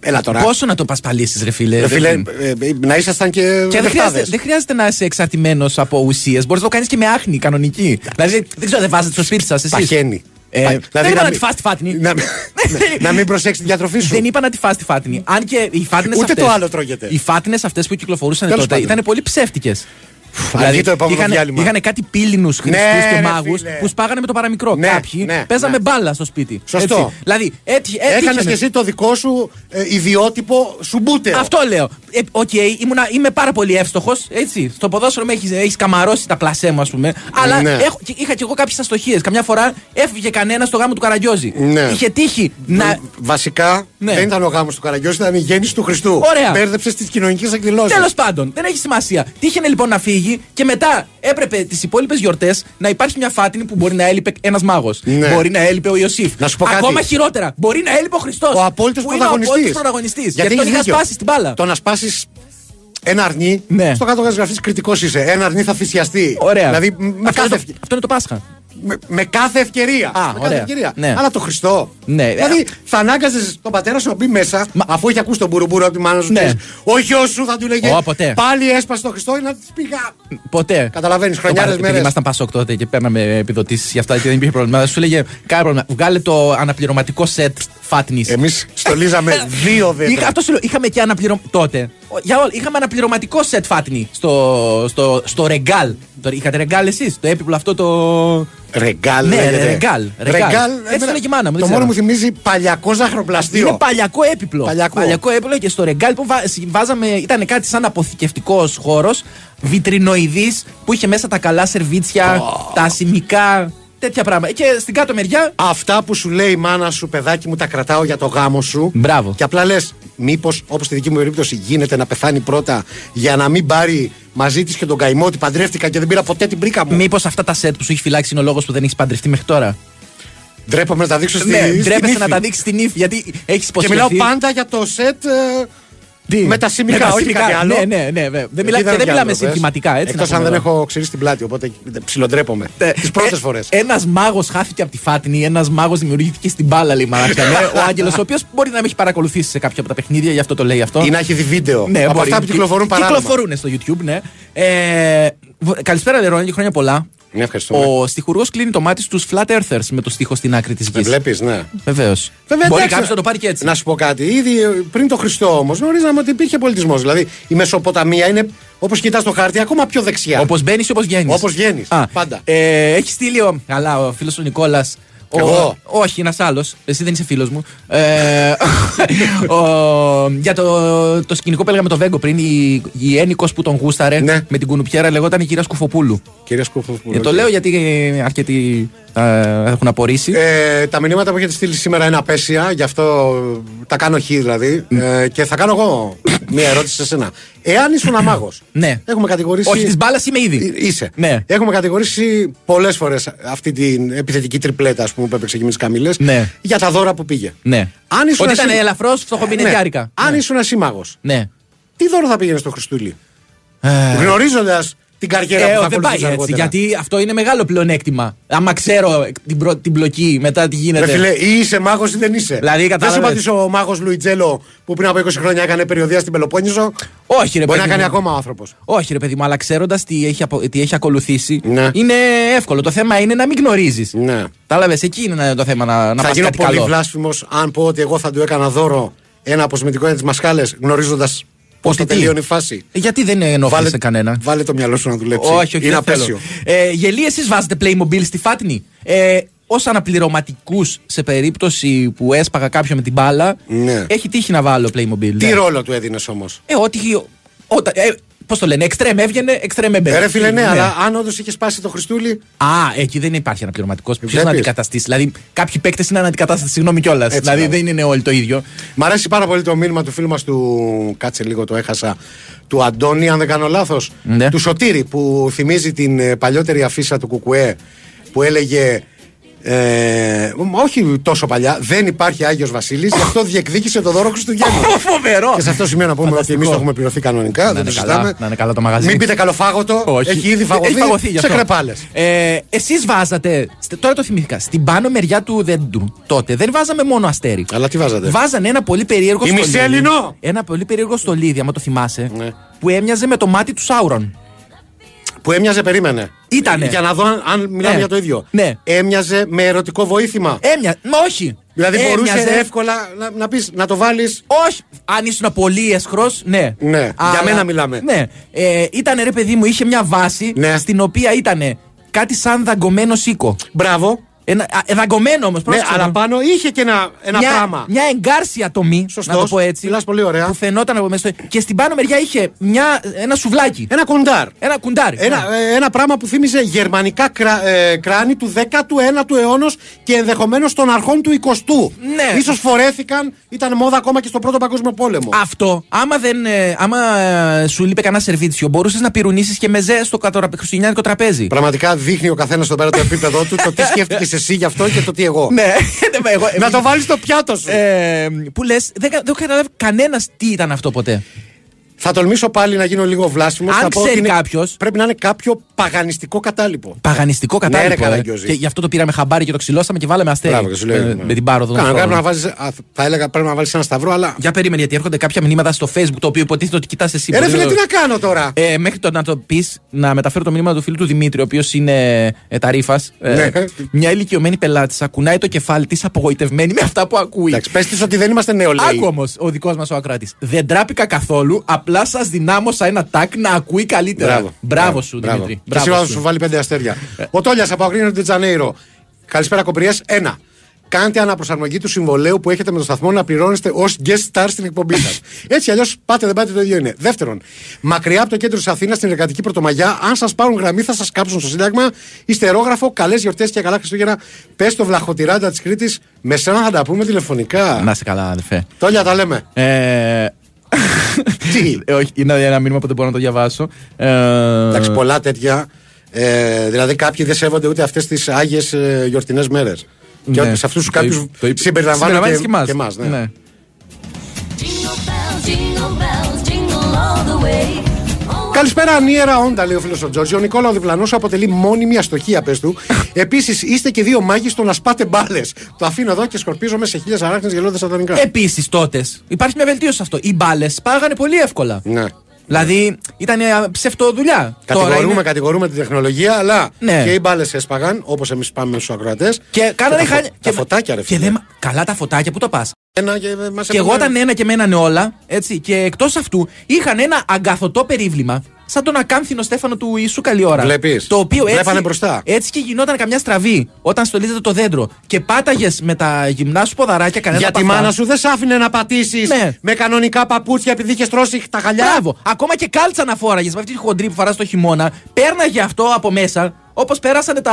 Έλα τώρα. Πόσο να το πασπαλίσεις, ρε φίλε. Ρε δεν- φίλε, ε, ε, να ήσασταν και, Και δεν χρειάζεται, δεχτάδες. δεν χρειάζεται να είσαι εξαρτημένος από ουσίες. Μπορείς να το κάνεις και με άχνη κανονική. Δηλαδή, δεν ξέρω, δεν βάζετε στο σπίτι σας. Παχαίνει. Ε, Πα- δεν δηλαδή είπα να να μην- τη φας τη φάτνη. Να, να μην προσέξει τη διατροφή σου. Δεν είπα να τη φας τη φάτνη. Αν και οι φάτνες Ούτε αυτές, το άλλο τρώγεται. Οι φάτνες αυτές που κυκλοφορούσαν Τέλος τότε πάντων. ήταν πολύ ψεύτικες. Αργεί το επόμενο είχαν, διάλειμμα. είχαν κάτι πήλινους Χριστούς Ναι, και ρε μάγους φίλε. που σπάγανε με το παραμικρό. Ναι, Κάποιοι ναι, παίζαμε ναι. μπάλα στο σπίτι. Σωστό. Έτσι. Δηλαδή, έτυχε. Έκανε έτυχε- και εσύ το δικό σου ε, ιδιότυπο Subbuteo. Αυτό λέω. Ε, Οκ, ήμουνα- είμαι πάρα πολύ εύστοχος. Έτσι. Στο ποδόσφαιρο με έχει έχεις καμαρώσει τα πλασέ μου, ας πούμε. Αλλά Ναι. έχω, και- είχα κι εγώ κάποιες αστοχίες. Καμιά φορά έφυγε κανένας στο γάμο του Καραγκιόζη. Ναι. Είχε τύχει να. Βασικά Ναι. δεν ήταν ο γάμος του Καραγκιόζη, ήταν η γέννηση του Χριστού. Ωραία. Μπέρδεψες τις κοινωνικές εκδηλώσεις. Τέλος πάντων, δεν έχει σημασία. Τύχαινε λοιπόν να φύγει; Και μετά έπρεπε τις υπόλοιπες γιορτές να υπάρχει μια φάτινη που μπορεί να έλειπε ένας μάγος. Ναι. Μπορεί να έλειπε ο Ιωσήφ. Να σου πω κάτι. Ακόμα χειρότερα. Μπορεί να έλειπε ο Χριστός. Ο απόλυτος πρωταγωνιστής. πρωταγωνιστής. Γι' Γιατί αυτό έχεις είχα δίκιο. σπάσει την μπάλα. Το να σπάσεις ένα αρνί, Ναι. στο κάτω γραφή κριτικός είσαι. Ένα αρνί θα θυσιαστεί. Ωραία. Δηλαδή με αυτό, κάθε, το- ευκαι- αυτό είναι το Πάσχα. Με, με κάθε ευκαιρία. Α, με κάθε ωραία. ευκαιρία. Ναι. Αλλά το Χριστό. Ναι. Δηλαδή θα ανάγκαζες τον πατέρα σου να μπει μέσα, αφού έχει ακούσει τον μπουρουμπούρο από τη μάνα σου. Ναι. ξέρεις, Ο γιο σου θα του λέγε. Ω, ποτέ. Πάλι έσπασε το Χριστό να της πήγα. Ποτέ. Καταλαβαίνεις, Το χρονιάρες παρα- επειδή μέρες. Ήμασταν πασόκ τότε και παίρναμε επιδοτήσεις για αυτά και δεν υπήρχε πρόβλημα. Σου έλεγε κάνα πρόβλημα. Βγάλε το αναπληρωματικό σετ φάτνης. Εμείς στολίζαμε δύο δέντρα. Είχα, αυτό σου λέω, είχαμε και αναπληρωματικό. Τότε. Ο- Για όλα, είχαμε αναπληρωματικό σετ φάτνη στο, στο, στο ρεγκάλ. Το είχατε ρεγκάλ εσείς, το έπιπλο αυτό το. Ρεγκάλ. Ναι, λέγεται. ρεγκάλ, ρεγκάλ. Έτσι εμένα- το λέει και η μάνα μου, δεν Το ξέρω. μόνο μου θυμίζει παλιακό ζαχαροπλαστείο. Είναι παλιακό έπιπλο. Παλιακό. έπιπλο και στο ρεγκάλ που βά- βάζαμε. ήταν κάτι σαν αποθηκευτικός χώρος, βιτρινοειδής που είχε μέσα τα καλά σερβίτσια, τα ασημικά, τέτοια πράγματα. Και στην κάτω μεριά. Αυτά που σου λέει η μάνα σου, παιδάκι μου, τα κρατάω για το γάμο σου. Μπράβο. Και απλά λες, μήπως όπως στη δική μου περίπτωση γίνεται να πεθάνει πρώτα για να μην πάρει μαζί της και τον καημό ότι παντρεύτηκα και δεν πήρα ποτέ την πρίκα μου. Μήπως αυτά τα σετ που σου έχει φυλάξει είναι ο λόγος που δεν έχεις παντρευτεί μέχρι τώρα; Ντρέπομαι να τα δείξω στη Ναι, στην ντρέπεσαι ύφη. να τα δείξεις στην ύφη γιατί έχεις Και υποσχεθεί. μιλάω πάντα για το σετ ε, Τι; με τα σημικά, Με τα όχι σημικά, κάτι άλλο. Ναι, ναι, ναι. βέβαια. Δεν, μιλά, Εκεί και δεν βγαίνω, μιλάμε πες. συνθηματικά, έτσι. Εκτός να αν πούμε δεν εδώ. έχω ξυρίσει την πλάτη, οπότε ψιλοντρέπομαι. Τις πρώτες Ε, φορές. Ένας μάγος χάθηκε από τη Φάτινη, ένας μάγος δημιουργήθηκε στην μπάλα, λέει μαλάκα. ναι. Ο Άγγελος, ο οποίος μπορεί να με έχει παρακολουθήσει σε κάποια από τα παιχνίδια, γι' αυτό το λέει αυτό. Ή να έχει δει βίντεο. Ναι, από μπορεί. αυτά που κυκλοφορούν παράνομα. Κυκλοφορούν στο YouTube, ναι. Ε, β- καλησπέρα, Λερόνι, και χρόνια πολλά. Ναι, ευχαριστούμε. Ο στιχουργός κλείνει το μάτι στους Flat Earthers με το στίχο στην άκρη της γης. Με βλέπεις, ναι. Βεβαίως. Βέβαια, Μπορεί εντάξει, κάποιος να το πάρει και έτσι. Να σου πω κάτι. Ήδη ε, πριν το Χριστό όμως γνωρίζαμε ότι υπήρχε πολιτισμός. Δηλαδή η Μεσοποταμία είναι όπως κοιτάς το χάρτη ακόμα πιο δεξιά. Όπως μπαίνεις, όπως βγαίνεις. Όπως βγαίνεις. Πάντα. Ε, έχεις στείλει ο. Καλά, ο φίλος ο Νικόλας. Εγώ; όχι, ένας άλλος. Εσύ δεν είσαι φίλος μου. Ε, ο, για το, το σκηνικό που έλεγα με το Βέγκο πριν, η, η ένοικος που τον γούσταρε Ναι. με την κουνουπιέρα λεγόταν η κυρία Σκουφοπούλου. Κυρία Σκουφοπούλου. Ε, το οκ. λέω γιατί ε, αρκετοί ε, έχουν απορήσει. Ε, τα μηνύματα που έχετε στείλει σήμερα είναι απαίσια, γι' αυτό τα κάνω χ δηλαδή. Ε, και θα κάνω εγώ μία ερώτηση σε σένα. Εάν ήσουν αμάγος. ναι. Έχουμε κατηγορήσει. Όχι, της μπάλας είμαι ήδη. Ε, Είσαι. Ναι. Έχουμε κατηγορήσει πολλές φορές αυτή την επιθετική τριπλέτα ας πούμε, που έπαιξε και με τι Καμίλε Ναι. για τα δώρα που πήγε. Ναι. Αν ήσουν Ότι ήταν εσύ- ελαφρώ φτωχομηνετιάρικα. Ναι. Αν ήσουν εσύ μάγος, Ναι. τι δώρο θα πήγαινε στο Χριστούλη; Ε, Γνωρίζοντας την καριέρα Ε, που θα δεν πάει ακολουθήσει έτσι, αργότερα. γιατί αυτό είναι μεγάλο πλεονέκτημα. Άμα ξέρω την, πρω- την μπλοκή μετά τι γίνεται. Ρε φίλε, ή είσαι μάγος ή δεν είσαι. Δηλαδή, δεν σου κατάλαβες. είπα ότι ο μάγος Λουιτζέλο που πριν από 20 χρόνια έκανε περιοδία στην Πελοπόννησο. Όχι, ρε Μπορεί να παιδί κάνει μου. ακόμα ο άνθρωπος. Όχι, ρε παιδί μου, αλλά ξέροντας τι, έχει απο- τι έχει ακολουθήσει, Ναι. είναι εύκολο. Το θέμα είναι να μην γνωρίζεις. Ναι. Κατάλαβες, εκεί είναι το θέμα να, να θα πας γίνω κάτι πολύ καλό. βλάσφημος αν πω ότι εγώ θα του έκανα δώρο ένα αποσμητικό για τι μασχάλε γνωρίζοντας πώς θα τι; τελειώνει η φάση; Ε, Γιατί δεν ενόχλησε Βάλε- κανένα. Βάλε το μυαλό σου να δουλέψει. Όχι, όχι, Είναι δεν θέλω. απέσιο. Ε, γελί, εσείς βάζετε Playmobil στη Φάτνη; Ε, Ω αναπληρωματικούς σε περίπτωση που έσπαγα κάποιον με την μπάλα, Ναι. έχει τύχει να βάλω Playmobil. Τι ναι. ρόλο του έδινες όμως; Ε, ό,τι. Όταν, ε, Πώς το λένε, εξτρέμ έβγαινε, εξτρέμ έμπαινε. Ε, ρε φίλε, ναι, αλλά αν όντως είχε σπάσει το Χριστούλη. Α, εκεί δεν υπάρχει αναπληρωματικός. Ποιος να Βλέπεις. αντικαταστήσει; Δηλαδή, κάποιοι παίκτες είναι αναντικατάσταση, συγγνώμη κιόλας. Έτσι, Δηλαδή, μπράβο. δεν είναι όλοι το ίδιο. Μ' αρέσει πάρα πολύ το μήνυμα του φίλου μας του. Κάτσε λίγο, το έχασα. Του Αντώνη, αν δεν κάνω λάθος. Ναι. Του Σωτήρη, που θυμίζει την ε, παλιότερη αφίσα του Κουκουέ που έλεγε. Ε, όχι τόσο παλιά, δεν υπάρχει Άγιος Βασίλης, γι' αυτό διεκδίκησε το δώρο Χριστουγέννου. Φοβερό! Και σε αυτό σημείο να πούμε ότι Φανταστικό. εμείς το έχουμε πληρωθεί κανονικά. Να δεν είναι το καλά, συζητάμε. να είναι καλά το μαγαζί. Μην πείτε καλοφάγωτο. Όχι. Έχει ήδη φαγωθεί, Έχει φαγωθεί γι' σε αυτό. κρεπάλες. Ε, Εσείς βάζατε. στε- Τώρα το θυμήθηκα. Στην πάνω μεριά του δέντρου τότε δεν βάζαμε μόνο αστέρι. Αλλά τι βάζατε; Βάζανε ένα πολύ περίεργο Η στολίδι. Μισελινό! Ένα πολύ περίεργο στολίδι, άμα το θυμάσαι. Ναι. Που έμοιαζε με το μάτι του Σάουρον. Που έμοιαζε, περίμενε. Ήτανε. Για να δω αν, αν μιλάμε Ναι. για το ίδιο. Ναι. Έμοιαζε με ερωτικό βοήθημα. Έμοιαζε. Μα όχι. Δηλαδή μπορούσε Έμοιαζε- εύκολα να, να, πεις, να το βάλεις. Όχι. Αν ήσουν πολύ εσχρό, ναι. Ναι, για μένα μιλάμε. Ναι. Ε, ήταν ρε παιδί μου, είχε μια βάση Ναι. στην οποία ήταν κάτι σαν δαγκωμένο σίκο. Μπράβο. Ένα, α, ε, δαγκωμένο όμως, Ναι, αλλά πάνω είχε και ένα, ένα μια, πράγμα. Μια εγκάρσια τομή, Σωστός. να το πω έτσι. Μιλάς πολύ ωραία. Που φαινόταν από μέσα. στο- Και στην πάνω μεριά είχε μια, ένα σουβλάκι. Ένα κοντάρ. Ένα κουντάρι. Ένα, ε, ένα πράγμα που θύμιζε γερμανικά κρά, ε, κράνη του 19ου αιώνα και ενδεχομένως των αρχών του 20ου. Ναι. Σω φορέθηκαν, ήταν μόδα ακόμα και στο πρώτο παγκόσμιο πόλεμο. Αυτό, άμα, δεν, ε, άμα ε, σου λείπει κανένα σερβίτσιο, μπορούσες να πυρονίσει και μεζέ στο κατορα- χριστουγεννιάτικο τραπέζι. Πραγματικά δείχνει ο καθένας εδώ πέρα το επίπεδο του, το τι σκέφτηκε εσύ γι' αυτό και το τι εγώ. Ναι, ναι, εγώ- Να το βάλεις στο πιάτο σου. Ε, που λες, δεν, κα- δεν έχω καταλάβει κανένας τι ήταν αυτό ποτέ. Θα τολμήσω πάλι να γίνω λίγο βλάσιμος. Αν ξέρει κάποιος- Πρέπει να είναι κάποιο παγανιστικό κατάλοιπο. Παγανιστικό Ναι, ρε, κατάλοιπο. ε. Καραγκιόζη. και γι' αυτό το πήραμε χαμπάρι και το ξυλώσαμε και βάλαμε αστέρι. Μπράβο, και σου λέει, με, ναι. με την πάροδο. Κάνα, στο- πρέπει να βάζεις, α, θα έλεγα πρέπει να βάλεις ένα σταυρό, αλλά. Για περίμενε, γιατί έρχονται κάποια μηνύματα στο facebook το οποίο υποτίθεται ότι κοιτάς εσύ. Ε, ρε Πολύ φίλε, τι ωραίο. να κάνω τώρα; Ε, μέχρι το να το πεις, να μεταφέρω το μήνυμα του φίλου του Δημήτρη, ο οποίος είναι ε, ταρήφα. Ναι. μια ηλικιωμένη πελάτησα κουνάει το κεφάλι της απογοητευμένη με αυτά που ακούει. Εντάξει, πες της ότι δεν είμαστε νεολαίοι. Άκου όμως ο δικός μας ο ακράτη. Δεν τράπηκα καθόλου. Απλά Απλά σας δυνάμωσα ένα τάκ να ακούει καλύτερα. Μπράβο, σου, Δημήτρη. Και Μπράβο σήμερα θα σου. σου βάλει πέντε αστέρια. Ο Τόλιας από Αγρίνο Τζανέιρο. Καλησπέρα, κοπρίε. Ένα. Κάντε αναπροσαρμογή του συμβολέου που έχετε με το σταθμό να πληρώνεστε ως guest star στην εκπομπή σας. Έτσι αλλιώς πάτε δεν πάτε το ίδιο είναι. Δεύτερον, μακριά από το κέντρο της Αθήνας στην εργατική πρωτομαγιά, αν σας πάρουν γραμμή θα σας κάψουν στο Σύνταγμα. Ιστερόγραφο, καλές γιορτές και καλά Χριστούγεννα. Πες το βλαχοτηράτα της Κρήτης. Με σένα θα τα πούμε τηλεφωνικά. Να είσαι καλά, αδερφέ. Τόλια τα λέμε. Ε, Τι; ε, όχι, είναι ένα μήνυμα που δεν μπορώ να το διαβάσω. Ε, Εντάξει, πολλά τέτοια. Ε, δηλαδή, κάποιοι δεν σέβονται ούτε αυτές τις άγιες ε, γιορτινές μέρες. Και Ναι. σε αυτούς τους Το κάποιους είπε- το είπε- συμπεριλαμβάνουν και, συμπεριλαμβάνεις και εμάς, ναι. Ναι. Καλησπέρα, ανίερα όντα, λέει ο φίλος ο Τζόρτζι. Ο Νικόλα ο διπλανός σου αποτελεί μόνιμη αστοχία, πες του. Επίσης, είστε και δύο μάγοι στο να σπάτε μπάλες. Το αφήνω εδώ και σκορπίζομαι σε χίλιες αράχνες γελώντας σατανικά. Επίσης τότες υπάρχει μια βελτίωση σε αυτό. Οι μπάλες πάγανε πολύ εύκολα. Ναι. Δηλαδή ήταν ψευτοδουλειά. Κατηγορούμε, είναι- κατηγορούμε τη τεχνολογία, αλλά Ναι. και οι μπάλες έσπαγαν, όπως εμείς πάμε στους ακροατές. Και κάνανε τα, φω- χάνια. τα φωτάκια, ρε Και φίλε. δεν... μα- Καλά τα φωτάκια, πού το πας. Ένα και μας Και εγώ έπαιρνε- ήταν ένα και μένανε όλα. Έτσι, και εκτός αυτού είχαν ένα αγκαθωτό περίβλημα. Σαν τον ακάνθινο Στέφανο του Ιησού καλή ώρα. Βλέπεις. Το οποίο έτσι, Βλέπανε μπροστά. έτσι και γινόταν καμιά στραβή όταν στολίζεται το δέντρο και πάταγες με τα γυμνά σου ποδαράκια κανένα Για από τη αυτά. μάνα σου δεν σ' άφηνε να πατήσεις Ναι. με κανονικά παπούτσια επειδή είχες τρώσει τα χαλιά; Μπράβο. Ακόμα και κάλτσα να φόραγες με αυτή τη χοντρή που φοράς το χειμώνα. Πέρναγε αυτό από μέσα. Όπως πέρασαν τα,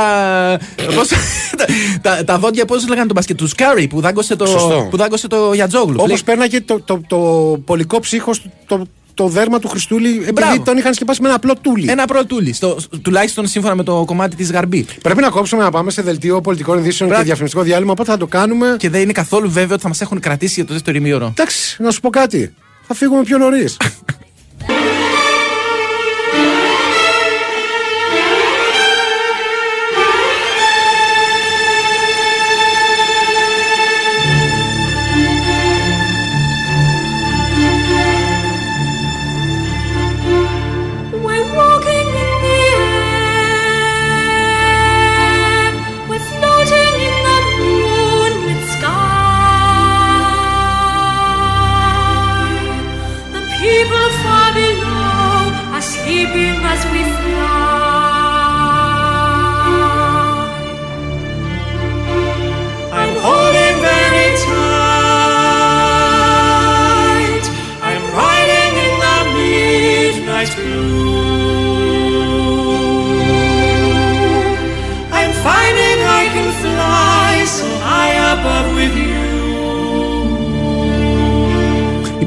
πώς- τα, τα, τα δόντια, πώς λέγανε τον μπασκετ του Σκάρι που δάγκωσε το, Σωστό. που δάγκωσε το Γιατζόγλου. Όπως Λέει, πέρναγε το, το, το πολικό ψύχος, το, το δέρμα του Χριστούλη, επειδή Μπράβο. τον είχαν σκεπάσει με ένα απλό τούλι. Ένα απλό τούλι. Στο, τουλάχιστον σύμφωνα με το κομμάτι της γαρμπή. Πρέπει να κόψουμε να πάμε σε δελτίο πολιτικών ειδήσεων Μπράβο. και διαφημιστικό διάλειμμα. Οπότε θα το κάνουμε. Και δεν είναι καθόλου βέβαιο ότι θα μας έχουν κρατήσει για το δεύτερο ημίωρο. Εντάξει, να σου πω κάτι. Θα φύγουμε πιο νωρίς.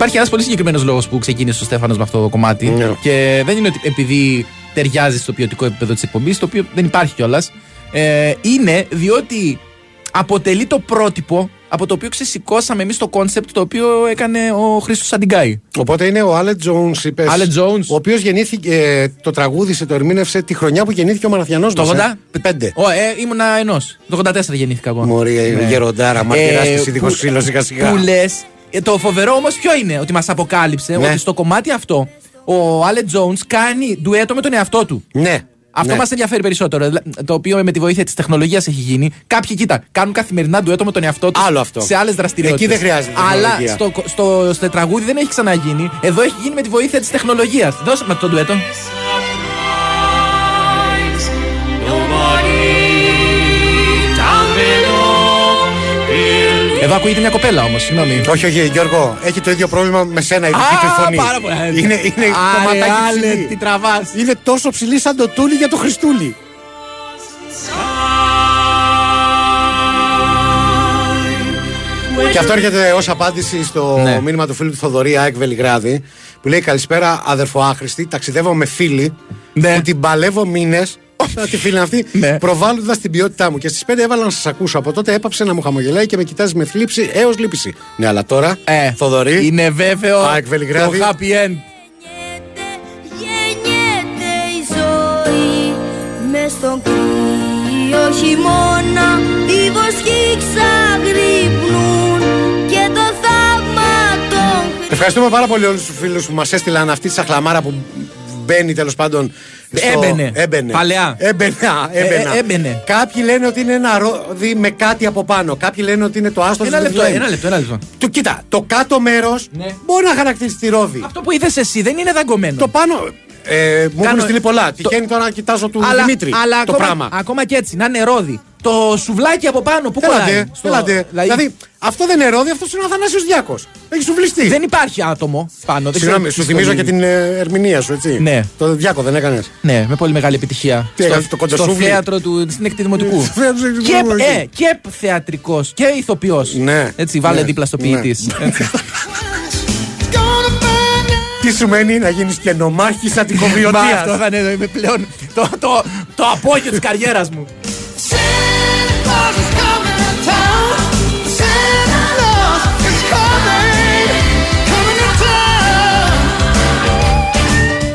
Υπάρχει ένας πολύ συγκεκριμένος λόγος που ξεκίνησε ο Στέφανος με αυτό το κομμάτι. Ναι. Και δεν είναι ότι επειδή ταιριάζει στο ποιοτικό επίπεδο της εκπομπής, το οποίο δεν υπάρχει κιόλας. Ε, είναι διότι αποτελεί το πρότυπο από το οποίο ξεσηκώσαμε εμείς το concept το οποίο έκανε ο Χρήστος Αντιγκάη. Οπότε είναι ο Aled Jones, είπες. Aled Jones. Ο οποίος γεννήθηκε, ε, το τραγούδησε, το ερμήνευσε τη χρονιά που γεννήθηκε ο Μαραθιανός Το 80? Πέντε. Ω, ε, ήμουνα ενός. Το 84 γεννήθηκα εγώ. Μωρή, Ναι. γεροντάρα, μαρτυρά Ε, τη ειδικό που- ξύλο σιγά σιγά. Που λες. Το φοβερό όμως ποιο είναι, ότι μας αποκάλυψε Ναι. ότι στο κομμάτι αυτό ο Άλετ Τζόουνς κάνει ντουέτο με τον εαυτό του. Ναι. Αυτό ναι. μας ενδιαφέρει περισσότερο. δηλα- Το οποίο με τη βοήθεια της τεχνολογίας έχει γίνει. Κάποιοι, κοίτα, κάνουν καθημερινά ντουέτο με τον εαυτό τους Άλλο αυτό. σε άλλες δραστηριότητες. Εκεί δεν χρειάζεται Αλλά τεχνολογία. στο, στο, στο τετραγούδι δεν έχει ξαναγίνει. Εδώ έχει γίνει με τη βοήθεια της τεχνολογίας. Δώσε μας το ντουέτο. Εδώ ακούγεται μια κοπέλα όμως, συγγνώμη. Όχι, όχι, Γιώργο, έχει το ίδιο πρόβλημα με σένα η δική του φωνή. πάρα πολύ. Είναι, είναι Άρε, κομματάκι άλλε, ψηλή. τι τραβάς. Είναι τόσο ψηλή σαν το τούλι για το Χριστούλι. Και αυτό έρχεται ως απάντηση στο Ναι. μήνυμα του φίλου του Θοδωρή ΑΕΚ Βελιγράδη που λέει Καλησπέρα αδερφοάχρηστη. Ταξιδεύω με φίλη Ναι. που την παλεύω μήνες. Τη φίλη αυτή, Ναι. προβάλλοντας την ποιότητά μου. Και στις 5 έβαλα να σας ακούσω. Από τότε έπαψε να μου χαμογελάει και με κοιτάζει με θλίψη έως λύπηση. Ναι, αλλά τώρα, Ε, Θοδωρή, Είναι βέβαιο ΑΕΚ το Βελιγράδη. happy end. Γεννιέται η ζωή μες στον κρύο χειμώνα τη βοσκή ξαγρυπνούν και το θαύμα των Ευχαριστούμε πάρα πολύ όλους τους φίλους που μας έστειλαν αυτή τη σαχλαμάρα που μπαίνει τέλος πάντων Έμπαινε. Έμπαινε. Παλαιά. Έμπαινε. έμπαινε. Ε, ε, έμπαινε. Κάποιοι λένε ότι είναι ένα ρόδι με κάτι από πάνω. Κάποιοι λένε ότι είναι το άστρο Ένα της λεπτό, Βεθλεέμ. ένα λεπτό, ένα λεπτό. Το, κοίτα, το κάτω μέρος μπορεί να χαρακτηρίσει τη ρόδι. Αυτό που είδες εσύ δεν είναι δαγκωμένο. Το πάνω. Ε, μου έχουν στείλει πολλά. Τυχαίνει τώρα να κοιτάζω του αλλά, Δημήτρη αλλά το ακόμα, πράγμα. ακόμα και έτσι, να είναι ρόδι. Το σουβλάκι από πάνω που κολλάει; Έλατε, στο- έλατε. Δηλαδή, αυτό δεν είναι ρόδι, αυτός είναι ο Αθανάσιος Διάκος. Έχει σουβλιστεί. Δεν υπάρχει άτομο πάνω. Δεν Συγγνώμη, ξέρω σου τι θυμίζω σχολή. και την ε, ερμηνεία σου, έτσι. Ναι. Το Διάκο δεν έκανες. Ναι, με πολύ μεγάλη επιτυχία. Τι έκανες, το στο κοντοσούβλι; θέατρο του στην έκτη δημοτικού. Στο θέατρο του και, Δημοτικού, ε, εκεί. και θεατρικός και ηθοποιός. Ναι. Έτσι, βάλε Ναι. δίπλα στο Ναι. ποιητή. Τι σου μένει να γίνεις και νομάρχης Μα αντικοβιωτία. αυτό θα είναι είμαι πλέον το, το, το απόγειο της καριέρας μου.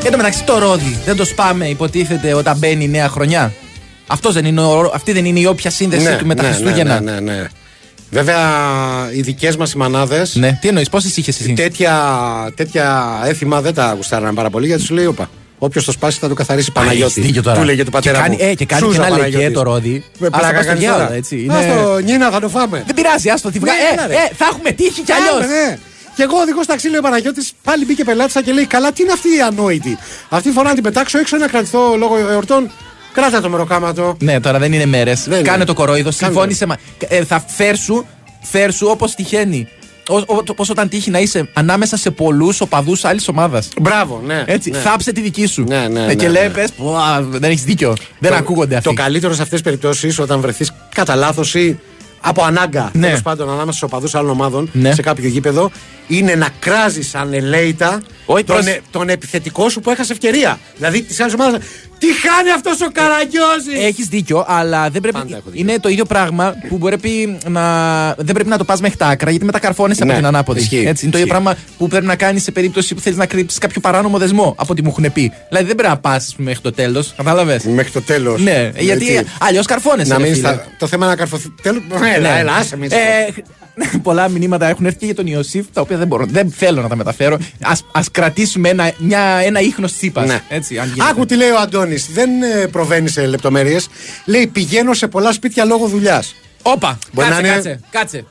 Εν τω μεταξύ το ρόδι δεν το σπάμε υποτίθεται όταν μπαίνει η νέα χρονιά. Αυτός δεν είναι, ο- αυτή δεν είναι η όποια σύνδεση του με τα Χριστούγεννα. Ναι, ναι, ναι. Βέβαια, οι δικές μας οι μανάδες. Ναι, τι εννοείς, πόσες είχες εσύ; Τέτοια, τέτοια έθιμα δεν τα γουστάραν πάρα πολύ γιατί σου λέει: Όπα. Όποιος το σπάσει θα το καθαρίσει Παναγιώτη. έχεις δίκιο τώρα. Του λέγε του πατέρα και κάνει, μου. Ε, και κάνει Σούζα και ένα Παναγιώτης. λεκέ το ρόδι. Με Ας το πλάκα πας στο κάνεις διάολο, τώρα. έτσι. Είναι... Άστο, Νίνα, θα το φάμε. Δεν πειράζει, άστο, τη βγα... Ναι, ε, έλα, ρε. ε, θα έχουμε τύχει κι αλλιώς. Κάνε, ναι. Και εγώ οδηγό ταξί, λέει ο Παναγιώτης, πάλι μπήκε πελάτη και λέει: Καλά, τι είναι αυτή η ανόητη; Αυτή φορά να την πετάξω έξω να κρατηθώ λόγω εορτών. Κράτα το μεροκάματο. Ναι, τώρα δεν είναι μέρες. Δεν Κάνε είναι. το κορόιδο. Κάνε Συμφώνησε. Μα... Ε, θα φέρσου, φέρσου όπως τυχαίνει. Πώ όταν τύχει να είσαι ανάμεσα σε πολλούς οπαδούς άλλης ομάδας. Μπράβο, ναι. Έτσι, ναι. θάψε τη δική σου. Ναι, ναι, Ε, ναι, και ναι. λέει, πες, «Πω, α, δεν έχεις δίκιο. Δεν Το- ακούγονται αυτοί. Το καλύτερο σε αυτές τις περιπτώσεις όταν βρεθείς κατά λάθος ή από ανάγκα Ναι. τέλος πάντων ανάμεσα στους οπαδούς άλλων ομάδων Ναι. σε κάποιο γήπεδο είναι να κράζεις ανελαίητα Όχι, τον, προς- ε- τον επιθετικό σου που έχασε ευκαιρία. Δηλαδή της άλλης ομάδας. Τι χάνει αυτός ο Καραγκιόζης! Έχεις δίκιο, αλλά δεν πρέπει. Πάντα έχω δίκιο. Είναι το ίδιο πράγμα που πρέπει να. Δεν πρέπει να το πας μέχρι τα άκρα, γιατί μετακαρφώνεσαι από Ναι, την ανάποδη. ισχύει, Έτσι, είναι το ίδιο ισχύει. πράγμα που πρέπει να κάνεις σε περίπτωση που θέλεις να κρύψεις κάποιο παράνομο δεσμό από ό,τι μου έχουν πει. Δηλαδή δεν πρέπει να πας μέχρι το τέλος. Κατάλαβες; Μέχρι το τέλος. Ναι, γιατί αλλιώς καρφώνεσαι. Να ρε μείνει φίλε. στα... Το θέμα είναι να καρφωθείς. Τέλο. Έλα, Ναι. έλα, άσε με. Ε, πολλά μηνύματα έχουν έρθει και για τον Ιωσήφ, τα οποία δεν, μπορώ, δεν θέλω να τα μεταφέρω. Ας, ας κρατήσουμε ένα, μια, ένα ίχνος τσίπας. Ναι. Έτσι, αν γίνεται. Άκου τι λέει ο Αντώνης. Δεν ε, προβαίνει σε λεπτομέρειες. Λέει πηγαίνω σε πολλά σπίτια λόγω δουλειάς. Όπα, Μπορεί κάτσε, να είναι- κάτσε, κάτσε.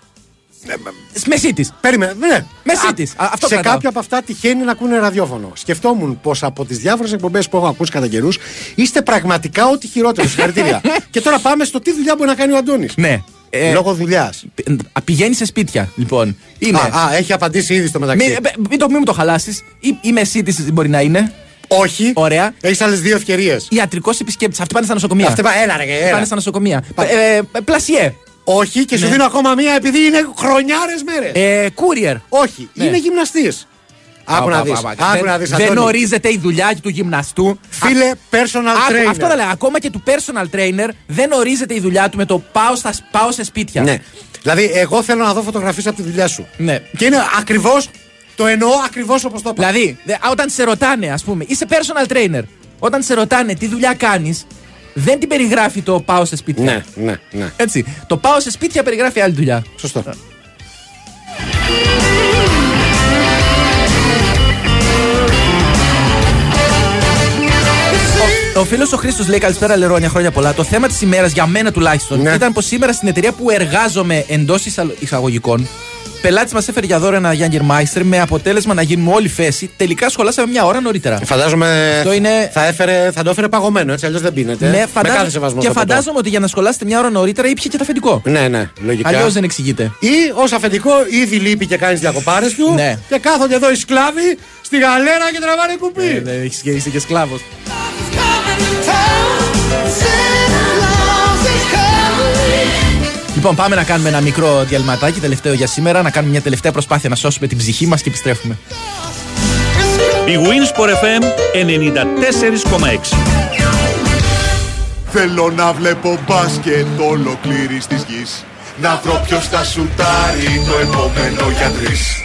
Μεσή της. Περίμενε, ναι. Μεσή Α, της. Α, αυτό σε κρατάω. κάποια από αυτά τυχαίνει να ακούνε ραδιόφωνο. Σκεφτόμουν πως από τις διάφορες εκπομπές που έχω ακούσει κατά καιρούς είστε πραγματικά ό,τι χειρότερο. Συγχαρητήρια. και τώρα πάμε στο τι δουλειά μπορεί να κάνει ο Αντώνης. Ναι. Ε, Λόγω δουλειάς. Πηγαίνεις σε σπίτια, λοιπόν. Είναι. Α, α, έχει απαντήσει ήδη στο μεταξύ. Μην, ε, μην, το, μην μου το χαλάσεις. Η, η μεσή τη μπορεί να είναι. Όχι. Ωραία. Έχεις άλλες δύο ευκαιρίες. Ιατρικός επισκέπτης. Αυτοί πάνε στα νοσοκομεία. Αυτή πά- έλα, ρε, έλα. Πάνε στα νοσοκομεία. Πά- Ε, ε, πλασιέ. Όχι, και σου Ναι. δίνω ακόμα μία επειδή είναι χρονιάρες μέρες. Ε, courier. Όχι, Ναι. είναι γυμναστής. Άκου να Πα, δεις. πα, πα. Άκου Δεν- να δεις. Δεν ορίζεται η δουλειά του γυμναστού. Φίλε, personal Άκου, trainer. Αυτό θα λέω. Ακόμα και του personal trainer δεν ορίζεται η δουλειά του με το πάω, στα, πάω σε σπίτια. Ναι. Δηλαδή, εγώ θέλω να δω φωτογραφίες από τη δουλειά σου. Ναι. Και είναι ακριβώς. Το εννοώ ακριβώς όπως το είπα. Δηλαδή, δε- α, όταν σε ρωτάνε, ας πούμε, είσαι personal trainer. Όταν σε ρωτάνε τι δουλειά κάνεις, δεν την περιγράφει το πάω σε σπίτια. Ναι, ναι, ναι. Έτσι. Το πάω σε σπίτια περιγράφει άλλη δουλειά. Σωστό. Ο, ο φίλος ο Χρήστος λέει καλησπέρα Λερόνια, χρόνια πολλά. Το θέμα της ημέρας για μένα τουλάχιστον Ναι. ήταν πως σήμερα στην εταιρεία που εργάζομαι εντός εισαγωγικών, πελάτης μας έφερε για δώρο ένα Γιάνγκερ Μάιστερ με αποτέλεσμα να γίνουμε όλη φέση. Τελικά σχολάσαμε μια ώρα νωρίτερα. Φαντάζομαι Αυτό είναι- θα, έφερε, θα το έφερε παγωμένο, έτσι αλλιώς δεν πίνεται. Ναι, Με φαντάζομαι- κάθε σεβασμό και στο ποτό. φαντάζομαι ότι για να σχολάσετε μια ώρα νωρίτερα ήπια και το αφεντικό. Ναι, ναι, λογικά. Αλλιώς δεν εξηγείται. Ή ως αφεντικό ήδη λείπει και κάνεις διακοπάρες του. Ναι. Και κάθονται εδώ οι σκλάβοι στη γαλέρα και τραβάνε κουπί. Δεν έχεις και είσαι και σκλάβος. Λοιπόν, πάμε να κάνουμε ένα μικρό διαλυματάκι, τελευταίο για σήμερα, να κάνουμε μια τελευταία προσπάθεια να σώσουμε την ψυχή μας και επιστρέφουμε. Η Winsport FM 94,6 Θέλω να βλέπω μπάσκετ ολοκλήρης της γης Να βρω ποιος θα σουτάρει το επόμενο για τρεις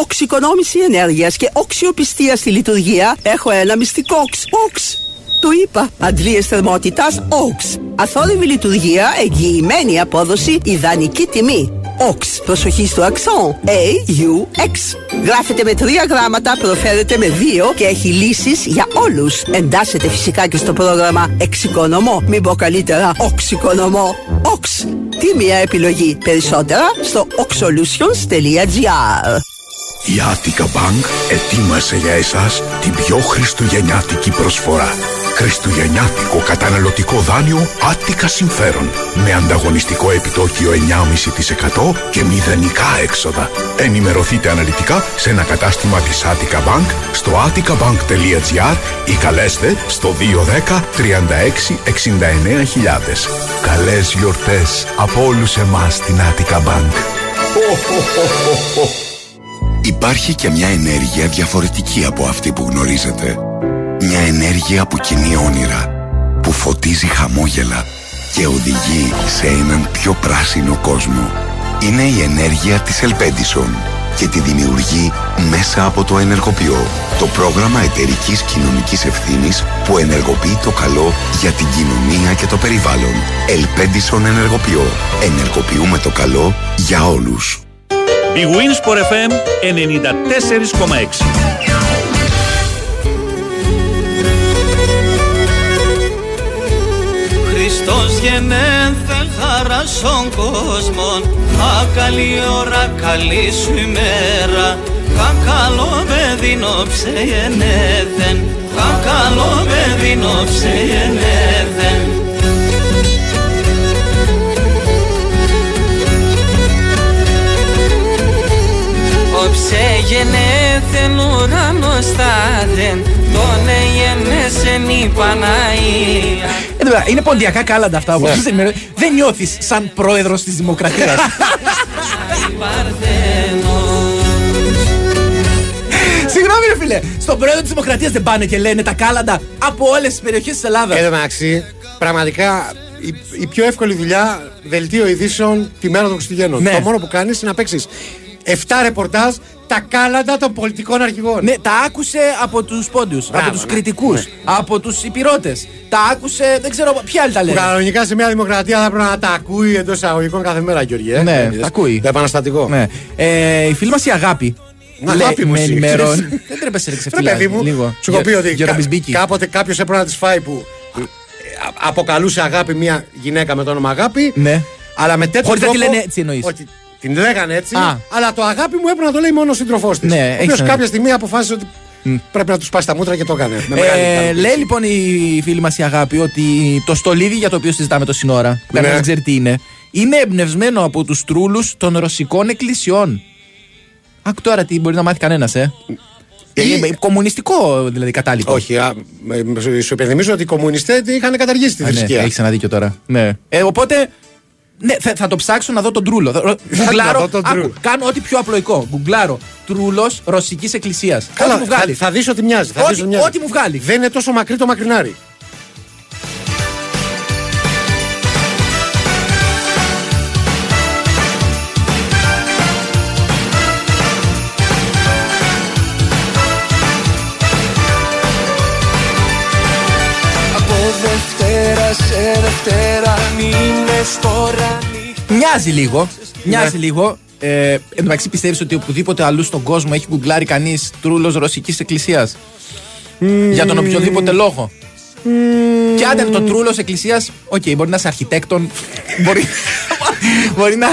οξυκονόμηση ενέργειας και οξιοπιστία στη λειτουργία έχω ένα μυστικό οξ. Οξ. Το είπα. Αντλίες θερμότητας OX. Αθόρυβη λειτουργία, εγγυημένη απόδοση, ιδανική τιμή. OX. Προσοχή στο αξόν. A-U-X. Γράφεται με τρία γράμματα, προφέρεται με δύο και έχει λύσεις για όλους. Εντάσσεται φυσικά και στο πρόγραμμα Εξοικονομώ. Μην πω καλύτερα Οξοικονομώ. OX. Τι μία επιλογή. Περισσότερα στο oxsolutions.gr Η Attica Bank ετοίμασε για εσάς την πιο χριστουγεννιάτικη προσφορά. Χριστουγεννιάτικο καταναλωτικό δάνειο Attica Συμφέρον με ανταγωνιστικό επιτόκιο 9,5% και μηδενικά έξοδα. Ενημερωθείτε αναλυτικά σε ένα κατάστημα της Attica Bank στο atticabank.gr ή καλέστε στο 210 36 69 χιλιάδες. Καλές γιορτές από όλους εμάς στην Attica Bank. Υπάρχει και μια ενέργεια διαφορετική από αυτή που γνωρίζετε. Μια ενέργεια που κινεί όνειρα, που φωτίζει χαμόγελα και οδηγεί σε έναν πιο πράσινο κόσμο. Είναι η ενέργεια της Ελπέντισον και τη δημιουργεί μέσα από το Ενεργοποιώ, το πρόγραμμα εταιρικής κοινωνικής ευθύνης που ενεργοποιεί το καλό για την κοινωνία και το περιβάλλον. Ελπέντισον Ενεργοποιώ. Ενεργοποιούμε το καλό για όλους. Η Winsport FM 94,6 Χριστός γεννέθεν χαρά στον κόσμο Ακαλή ώρα, καλή σου ημέρα. Κακαλό παιδί νόψε γεννέθεν Κακαλό παιδί νόψε γεννέθεν Όψε γεννέθεν ουρανός στάδεν Τον εγενέσεν η Παναία Ε, τώρα, είναι ποντιακά κάλαντα αυτά όπως σας ενημερώ. Δεν νιώθεις σαν πρόεδρος της Δημοκρατίας. Συγγνώμη ρε φίλε, στον πρόεδρο της Δημοκρατίας δεν πάνε και λένε τα κάλαντα από όλες τις περιοχές της Ελλάδας. Εν τω μεταξύ, πραγματικά η, η πιο εύκολη δουλειά δελτίο ειδήσεων τη μέρα των Χριστουγέννων. Ναι. Το μόνο που κάνεις είναι να παίξεις 7 ρεπορτάζ τα κάλαντα των πολιτικών αρχηγών. Ναι, τα άκουσε από τους πόντου, από Μπράβο, τους ναι. κριτικούς, Ναι. από τους υπηρώτες. Τα άκουσε, δεν ξέρω ποιοι άλλοι τα Που λένε. κανονικά σε μια δημοκρατία θα πρέπει να τα ακούει εντός εισαγωγικών κάθε μέρα, Γιώργη. Ε. Ναι, Είδες, τα ακούει. Το επαναστατικό. Ναι. Ε, η φίλη μας η Αγάπη. Να, λέει- αγάπη μου, με εσύ, ενημερώνει. ξέρεις. Δεν τρέπεσαι, ρε Ρε ξεφύλλα. παιδί μου, λίγο. σου έχω πει Γε- ότι κα, Γερομπισμπίκη. κάποτε κάποιος έπρεπε να τη φάει που ε, α- αποκαλούσε αγάπη μια γυναίκα με το όνομα αγάπη. Ναι. Αλλά με τέτοιο Χωρίς να τρόπο. τη λένε έτσι εννοείς. Ότι την λέγανε έτσι. Α. Αλλά το αγάπη μου έπρεπε να το λέει μόνο ο σύντροφός της. Ναι, ο έχεις οποίος ένα- κάποια στιγμή αποφάσισε ότι πρέπει να τους σπάσει τα μούτρα και το έκανε. Με μεγάλη Ε, ικανοποίηση. λέει λοιπόν η φίλη μας η Αγάπη ότι το στολίδι για το οποίο συζητάμε το σύνορα, που κανένας Ναι. δεν ξέρει τι είναι, είναι εμπνευσμένο από τους τρούλους των ρωσικών εκκλησιών. Άκου τώρα τι μπορεί να μάθει κανένας, ε. Είναι κομμουνιστικό δηλαδή κατάλοιπο. Όχι, α, με- με- σου υπενθυμίζω ότι οι κομμουνιστές είχαν καταργήσει τη Α, ναι, θρησκεία. έχεις ένα δίκιο τώρα. Ναι. Ε, οπότε. Ναι, θα, θα το ψάξω να δω τον τρούλο. Θα- Γκουγκλάρω. δω τον άκου, τρούλο. κάνω ό,τι πιο απλοϊκό. Γκουγκλάρω. Τρούλος ρωσικής εκκλησίας. Καλά, Ό,τι μου βγάλει. Θα, θα δεις ότι μοιάζει. Θα Ό,τι- δεις ότι μοιάζει. ό,τι μου βγάλει. Δεν είναι τόσο μακρύ το μακρινάρι. Δευτέρα σε Δευτέρα μήνες τώρα Μοιάζει λίγο. Μοιάζει Ναι. λίγο. Ε, εν τω μεταξύ πιστεύεις ότι οπουδήποτε αλλού στον κόσμο έχει γκουγκλάρει κανείς τρούλος ρωσικής εκκλησίας; Για τον οποιοδήποτε λόγο; Και αν είναι το τρούλος εκκλησίας, οκ, μπορεί να είσαι αρχιτέκτων. μπορεί. Μπορεί να,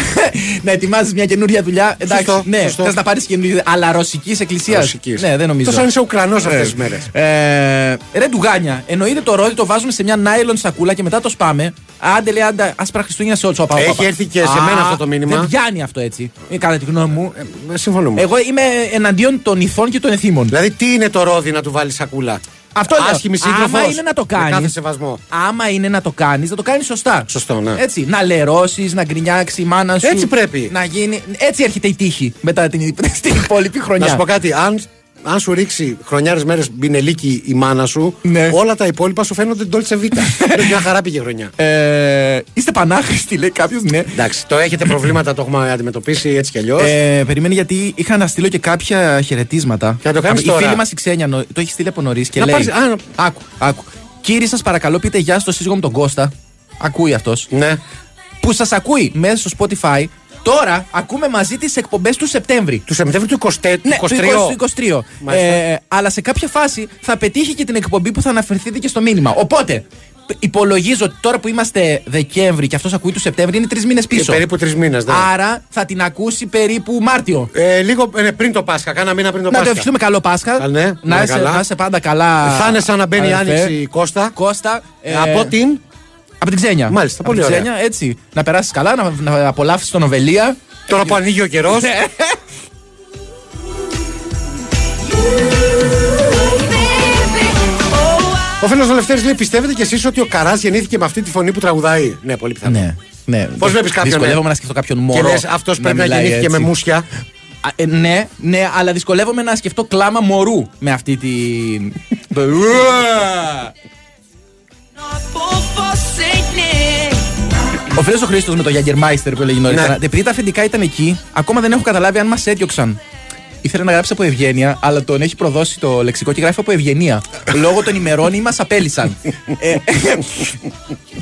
να ετοιμάζεις μια καινούρια δουλειά. Εντάξει, Σωστό, ναι, σωστό. θες να πάρεις καινούρια. Αλλά ρωσικής εκκλησίας; Ρωσικής. Ναι, δεν νομίζω. Εκτός αν είσαι Ουκρανός αυτές Ε, τι μέρες. Ε, ρε ντουγάνια, εννοείται το ρόδι το βάζουμε σε μια νάιλον σακούλα και μετά το σπάμε. Άντε λέει, άντε, άσπρα Χριστούγεννα σε όλου. Οπα, Έχει οπα. έρθει και σε Α, μένα αυτό το μήνυμα. Δεν πιάνει αυτό έτσι. Ε, Κατά τη γνώμη μου. συμφωνούμε. Εγώ είμαι εναντίον των ηθών και των εθήμων. Δηλαδή, τι είναι το ρόδι να του βάλεις σακούλα; Αυτό λέω. Άσχημη σύντροφος. Άμα είναι να το Με κάνεις. κάθε σεβασμό. Άμα είναι να το κάνεις, να το κάνεις σωστά. Σωστό, ναι. Έτσι. Να λερώσεις, να γκρινιάξει η μάνα σου. Έτσι πρέπει. Να γίνει. Έτσι έρχεται η τύχη μετά την, στην υπόλοιπη χρονιά. Να σου πω κάτι, αν, αν σου ρίξει χρονιάρες μέρες μπινελίκι η μάνα σου, Ναι. όλα τα υπόλοιπα σου φαίνονται ντόλτσε βίτα. Είναι μια χαρά πήγε χρονιά. Ε, είστε πανάχρηστοι, λέει κάποιος, ναι. Εντάξει, το έχετε προβλήματα, το έχουμε αντιμετωπίσει έτσι κι αλλιώς. Ε, περιμένει γιατί είχα να στείλω και κάποια χαιρετίσματα. Και να το κάνεις Η τώρα. φίλη μας η Ξένια νο- το έχει στείλει από νωρίς και Να λέει. πάρεις- α, Άκου, άκου. Κύριε, σας παρακαλώ, πείτε γεια στο σύζυγό μου τον Κώστα. Ακούει αυτός. Ναι. Που σας ακούει μέσα στο Spotify. Τώρα ακούμε μαζί τις εκπομπές του Σεπτέμβρη. Του Σεπτέμβρη του 23. Ναι, του 20 του 23. Μάλιστα. Ε, αλλά σε κάποια φάση θα πετύχει και την εκπομπή που θα αναφερθείτε και στο μήνυμα. Οπότε, π- υπολογίζω ότι τώρα που είμαστε Δεκέμβρη και αυτός ακούει του Σεπτέμβρη είναι τρεις μήνες πίσω. Ε, περίπου τρεις μήνες. Ναι. Άρα θα την ακούσει περίπου Μάρτιο. Ε, λίγο ε, ναι, πριν το Πάσχα, κάνα μήνα πριν το Να το Πάσχα. ευχηθούμε καλό Πάσχα. Α, ναι, να, ναι, είσαι, καλά. να είσαι πάντα καλά. Θα είναι σαν να μπαίνει η αδερφέ. άνοιξη η Κώστα. Κώστα. ε, Από την. Από την Ξένια. Μάλιστα, Από πολύ την ωραία. Ξένια, έτσι. Να περάσεις καλά, να, να απολαύσεις τον Οβελία. Τώρα που ανοίγει ο καιρός. Ναι. Ο φίλος Λευτέρης λέει: Πιστεύετε κι εσείς ότι ο Καράς γεννήθηκε με αυτή τη φωνή που τραγουδάει; Ναι, πολύ πιθανό. Ναι. ναι. Πώς βλέπεις κάποιον. Δυσκολεύομαι να σκεφτώ κάποιον μωρό. Και λες, αυτός πρέπει να μιλάει γεννήθηκε έτσι. με μουσια. Α, ε, ναι, ναι, αλλά δυσκολεύομαι να σκεφτώ κλάμα μωρού με αυτή τη. το- Ο φίλος ο Χρήστος με το Jägermeister που έλεγε νωρίτερα. Ναι. Επειδή τα αφεντικά ήταν εκεί, ακόμα δεν έχω καταλάβει αν μας έδιωξαν. Ήθελε να γράψει από Ευγένεια, αλλά τον έχει προδώσει το λεξικό και γράφει από Ευγενία. Λόγω των ημερών ή μας απέλησαν. Ε,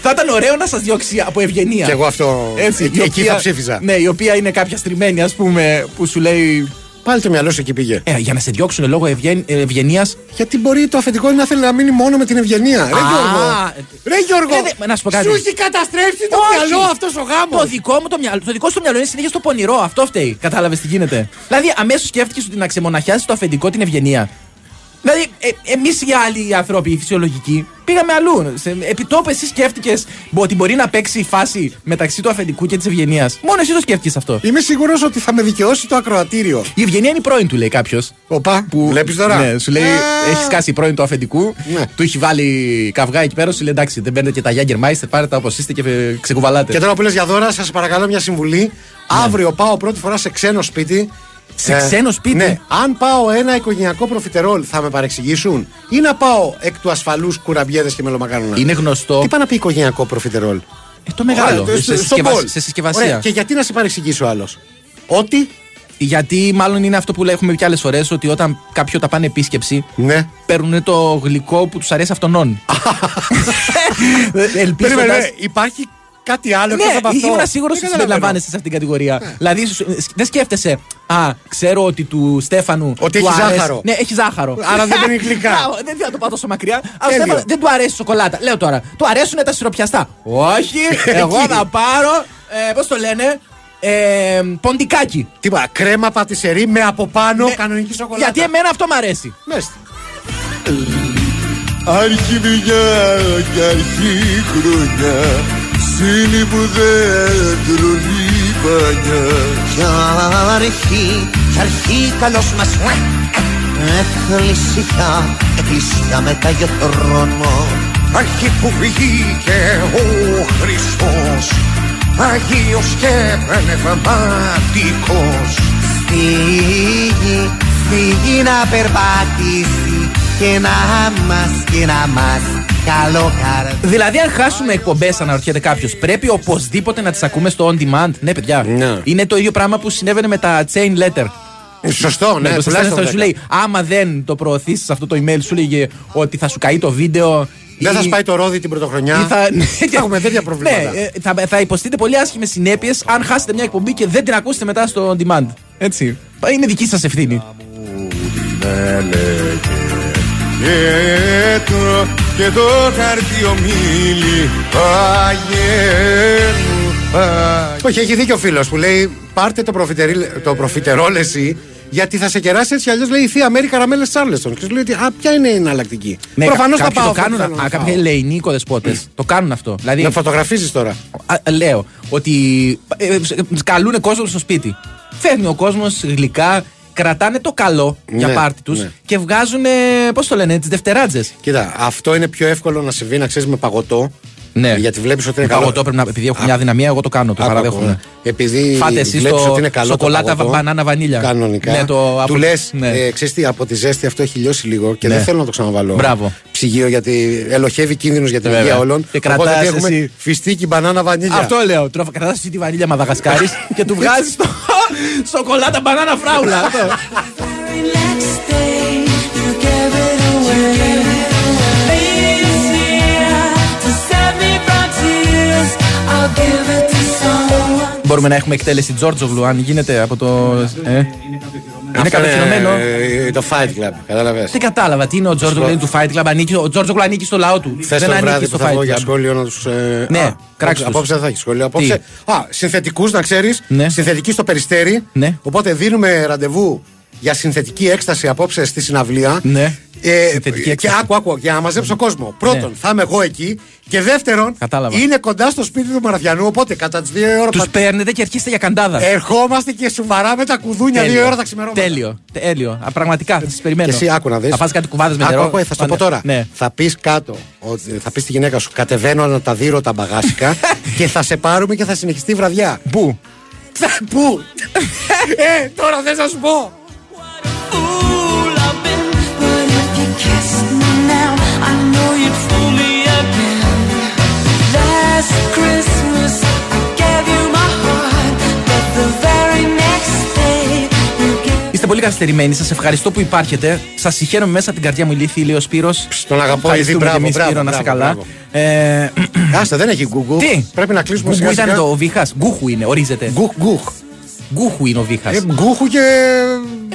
θα ήταν ωραίο να σας διώξει από Ευγενία. Και εγώ αυτό. Έτσι, εκεί, η εκεί οποία- θα ψήφιζα. Ναι, η οποία είναι κάποια στριμμένη, ας πούμε, που σου λέει. Πάλι το μυαλό σου εκεί πήγε. Ε, για να σε διώξουν λόγω ευγενίας. Γιατί μπορεί το αφεντικό να θέλει να μείνει μόνο με την ευγενία. Ρε Γιώργο. Ρε Γιώργο. Ε, δε- να σου πω κάτι. Σου έχει καταστρέψει το Όχι. μυαλό αυτός ο γάμος. Το δικό μου το μυαλό, το δικό σου το μυαλό είναι συνέχεια στο πονηρό. Αυτό φταίει. Κατάλαβες τι γίνεται. δηλαδή, αμέσως σκέφτηκες ότι να ξεμοναχιάσεις το αφεντικό την ευγενία. Δηλαδή, ε, εμείς οι άλλοι οι άνθρωποι, οι φυσιολογικοί, πήγαμε αλλού. Σε, επί τόπου εσύ σκέφτηκες ότι μπορεί να παίξει η φάση μεταξύ του αφεντικού και της ευγενίας. Μόνο εσύ το σκέφτηκες αυτό. Είμαι σίγουρος ότι θα με δικαιώσει το ακροατήριο. Η ευγενία είναι η πρώην του, λέει κάποιος. Οπα, που βλέπεις τώρα; Ναι, σου λέει, έχεις σκάσει η πρώην του αφεντικού, Ναι. του έχει βάλει καυγά εκεί πέρα, σου λέει εντάξει, δεν παίρνετε και τα Jägermeister, πάρετε τα όπως είστε και ε, ξεκουβαλάτε. Και τώρα που λες για δώρα, σας παρακαλώ μια συμβουλή. Αύριο πάω πρώτη φορά σε ξένο σπίτι. Σε ξένο σπίτι; Ναι. Αν πάω ένα οικογενειακό προφιτερόλ, θα με παρεξηγήσουν; Ή να πάω εκ του ασφαλούς κουραμπιέδες και μελομακάρονα; Είναι γνωστό. Τι πάει να πει οικογενειακό προφιτερόλ; Ε, το μεγάλο. Ωραία, σε, στο- στο συσκευα- μπολ. σε συσκευασία. Ωραία, Και γιατί να σε παρεξηγήσει ο άλλος; Ότι; Γιατί μάλλον είναι αυτό που έχουμε πει κι άλλες φορές, ότι όταν κάποιοι τα πάνε επίσκεψη, Ναι. παίρνουν το γλυκό που τους αρέσει αυτόν. Ελπίζοντα. Περίμενε, υπάρχει κάτι άλλο εκτός Ναι, από αυτό. ήμουν σίγουρος Δεν ότι καταλαβαίνω. συμπεριλαμβάνεσαι σε αυτήν την κατηγορία. Δηλαδή, σου- δεν σκέφτεσαι, Α, ξέρω ότι του Στέφανου. Ότι του έχει αρέσει- ζάχαρο. Ναι, έχει ζάχαρο. Άρα δεν παίρνει γλυκά. Α, δεν θα το πάω τόσο μακριά. Αλλά Τέλειο. Στέφανο δεν του αρέσει η σοκολάτα. Λέω τώρα, του αρέσουν τα σιροπιαστά. Όχι, εγώ Εκεί. θα πάρω. Ε, Πώς το λένε, ε, ποντικάκι. Τίποτα, κρέμα πατησερή με από πάνω Ναι, κανονική σοκολάτα. Γιατί εμένα αυτό μ' αρέσει. Μάλιστα. Αρχή δουλειά και αρχή χρονιά Σύλλη που δεν τρώνει πανιά. Κι αρχή, κι αρχή καλός μας Εκκλησιά, εκκλησιά μετά για χρόνο Αρχή που βγήκε ο Χριστός Αγίος και πνευματικός Φύγει, φύγει να περπατήσει Και να μας, και να μας καλό καρδί Δηλαδή, αν χάσουμε εκπομπές, αναρωτιέται κάποιος, πρέπει οπωσδήποτε να τις ακούμε στο on demand; Ναι, παιδιά. Ναι. Είναι το ίδιο πράγμα που συνέβαινε με τα chain letter. Σωστό, ναι, Ναι, που τουλάχιστον στέλνει, σου δέκα. λέει, άμα δεν το προωθήσεις αυτό το email, σου λέγε ότι θα σου καεί το βίντεο. Δεν ή- θα σπάει το ρόδι την πρωτοχρονιά. ή θα, Έχουμε τέτοια προβλήματα. Ναι, ε, θα, θα υποστείτε πολύ άσχημες συνέπειες αν χάσετε μια εκπομπή και δεν την ακούσετε μετά στο on demand. Έτσι. Είναι δική σας ευθύνη. Την έλεγε και το, και το χαρτί ομίλη αγένου Όχι, έχει δίκιο ο φίλος που λέει πάρτε το, προφιτερί- το προφιτερόλ εσύ γιατί θα σε κεράσει έτσι αλλιώς λέει η θεία Μέρη καραμέλες Τσάρλεστον. Και σου λέει ότι α, ποια είναι η εναλλακτική; Ναι, Προφανώς κα- θα κάποιοι πάω. το κάνουν. αυτό που θέλω Α, να κάποιοι πάω. ελεηνοί οικοδεσπότε το κάνουν αυτό. Δηλαδή, Να φωτογραφίζεις τώρα. Α, λέω ότι ε, ε, καλούν κόσμο στο σπίτι. Φέρνει ο κόσμος γλυκά, κρατάνε το καλό για Ναι, πάρτι τους ναι. και βγάζουν, πώς το λένε, τις δευτεράτζες. Κοίτα, αυτό είναι πιο εύκολο να συμβεί να ξέρεις με παγωτό. Ναι. Γιατί βλέπεις ότι είναι Το καλό. παγωτό πρέπει να, επειδή έχω μια δυναμία, εγώ το κάνω, το Άκου, παραδέχομαι. άκου, ναι. Επειδή Φάτε εσείς βλέπεις το ότι είναι καλό το σοκολάτα παγωτό, μπανάνα βανίλια. Κανονικά. Ναι, το, του από- λες, ναι. ε, ξέρεις τι, από τη ζέστη αυτό έχει λιώσει λίγο και Ναι. δεν θέλω να το ξαναβάλω. Μπράβο. Ψυγείο γιατί ελοχεύει κίνδυνος για την Βέβαια. υγεία όλων. Και Οπότε κρατάς τι έχουμε; εσύ. φιστίκι, μπανάνα, βανίλια. Αυτό λέω. Τρώφα, κρατάς εσύ τη βανίλια Μαδαγασκάρης και του βγάζεις το σοκολάτα μπανάνα φράουλα. Αυτό. Μπορούμε να έχουμε εκτέλεση Τζόρτζογλου, αν γίνεται από το. Ε. Είναι Αυτό κατευθυνωμένο. ε, Το Fight Club, κατάλαβες. Δεν κατάλαβα τι είναι ο Τζόρτζογλου είναι του Fight Club. Ανήκει, ο Τζόρτζογλου ανήκει στο λαό του. Χθε δεν το ανήκει βράδυ στο που θα βγω Fight για Club. σχόλιο να τους. Ναι, κράξτε τους. Απόψε δεν θα έχεις σχόλιο. Απόψε. Α, συνθετικού να ξέρεις. Ναι. Συνθετική στο περιστέρι. Ναι. Οπότε δίνουμε ραντεβού για συνθετική έκσταση απόψε στη συναυλία. Ναι. Ε, Συνθετική και έκσταση. άκου, άκου, για να μαζέψω κόσμο. Πρώτον, Ναι. θα είμαι εγώ εκεί. Και δεύτερον, Κατάλαβα. είναι κοντά στο σπίτι του Μαραθιανού. Οπότε κατά τις δύο ώρα Τους πα- παίρνετε και αρχίστε για καντάδας. ερχόμαστε και σοβαρά με τα κουδούνια Τέλειο. δύο ώρα τα ξημερώματα. Τέλειο. Τέλειο. Α, πραγματικά θα σα περιμένω. Και εσύ άκου να δεις. Θα φας κάτι κουβάδες με Άκου, νερό. άκου, ε, θα σου το Πάνε. πω τώρα. Ναι. Θα πεις κάτω, ότι- θα πεις στη γυναίκα σου, κατεβαίνω να τα δείρω τα μπαγάσικα και θα σε πάρουμε και θα συνεχιστεί η βραδιά. Πού; Πού; ε, τώρα δεν θα σου πω. Είστε πολύ καθυστερημένοι. Σας ευχαριστώ που υπάρχετε. Σας συγχαίρω μέσα από την καρδιά μου ηλίθι, λέει ο Σπύρος. Τον αγαπώ ήδη, Ευχαριστούμε μπράβο, και εμείς, μπράβο, Σπύρο, να είσαι μπράβο, καλά. μπράβο. Ε, Άστα, δεν έχει γκουγγου. Τι; Πρέπει να κλείσουμε Γκουγου σιγά ήταν σιγά. το Βίχα. Γκούχου είναι, ορίζεται. Γκουχ, γκουχ. Γκούχου είναι ο Βίχα. Ε, γκούχου και.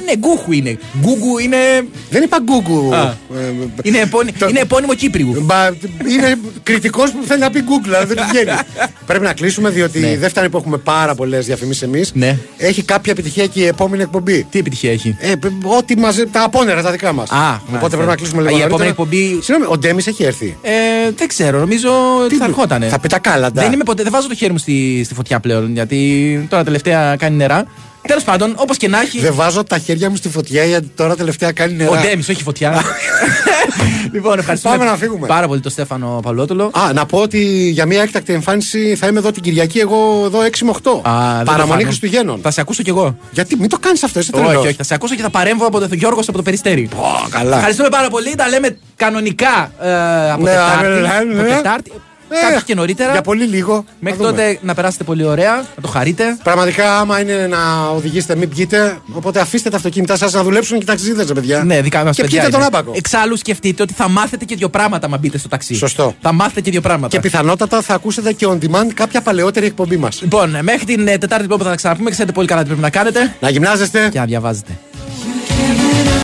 Ναι, γκούχου είναι. Γκούγκου είναι. Δεν είπα γκούγκου. Α. Ε, Είναι, επώνυ... είναι επώνυμο Κύπριου. Μπα, είναι κριτικός που θέλει να πει Google, αλλά δεν του βγαίνει. Πρέπει να κλείσουμε διότι Ναι. δεν φτάνει που έχουμε πάρα πολλές διαφημίσεις εμείς. Ναι. Έχει κάποια επιτυχία και η επόμενη εκπομπή; Τι επιτυχία έχει; Ε, π- ό,τι μαζε... τα απόνερα τα δικά μας. Α, Οπότε μάλιστα. πρέπει να κλείσουμε Α, λίγο. η επόμενη νωρίτερα. εκπομπή- Συγγνώμη, ο Ντέμις έχει έρθει; Ε, δεν ξέρω, νομίζω ότι θα ερχότανε. Θα πει τα κάλαντα. Δεν, είμαι ποτέ, δεν βάζω το χέρι μου στη, στη φωτιά πλέον, γιατί τώρα τελευταία κάνει νερά. Τέλος πάντων, όπως και να έχει. Δεν βάζω τα χέρια μου στη φωτιά γιατί τώρα τελευταία κάνει νερά. Ο Ντέμις, όχι φωτιά. λοιπόν, ευχαριστούμε Πάμε να φύγουμε. πάρα πολύ τον Στέφανο Παυλότουλο. Α, να πω ότι για μια έκτακτη εμφάνιση θα είμαι εδώ την Κυριακή, εγώ εδώ 6 με 8. Α, δεν το Παραμονή φάνω. Χριστουγέννων. Θα σε ακούσω κι εγώ. Γιατί μην το κάνεις αυτό, είσαι τρελός. Όχι, όχι, θα σε ακούσω και θα παρέμβω από το Γιώργος από το περιστέρι. καλά. Ευχαριστούμε πάρα πολύ. Τα λέμε κανονικά ε, από Ναι, Τετάρτη. Ναι, ναι, από ναι. Τετάρτη. Ε, Κάποιοι και νωρίτερα. Για πολύ λίγο. Μέχρι Θα δούμε. τότε να περάσετε πολύ ωραία, να το χαρείτε. Πραγματικά, άμα είναι να οδηγήσετε, μην πιείτε. Οπότε αφήστε τα αυτοκίνητά σας να δουλέψουν και οι ταξιδίδε, παιδιά. Ναι, δικά μας Και παιδιά. πιείτε τον είναι. άμπακο. Εξάλλου σκεφτείτε ότι θα μάθετε και δύο πράγματα άμα μπείτε στο ταξί. Σωστό. Θα μάθετε και δύο πράγματα. Και πιθανότατα θα ακούσετε και on demand κάποια παλαιότερη εκπομπή μας. Λοιπόν, μέχρι την ε, Τετάρτη λοιπόν που θα τα ξαναπούμε, ξέρετε πολύ καλά τι πρέπει να κάνετε Να γυμνάζεστε. και να διαβάζετε.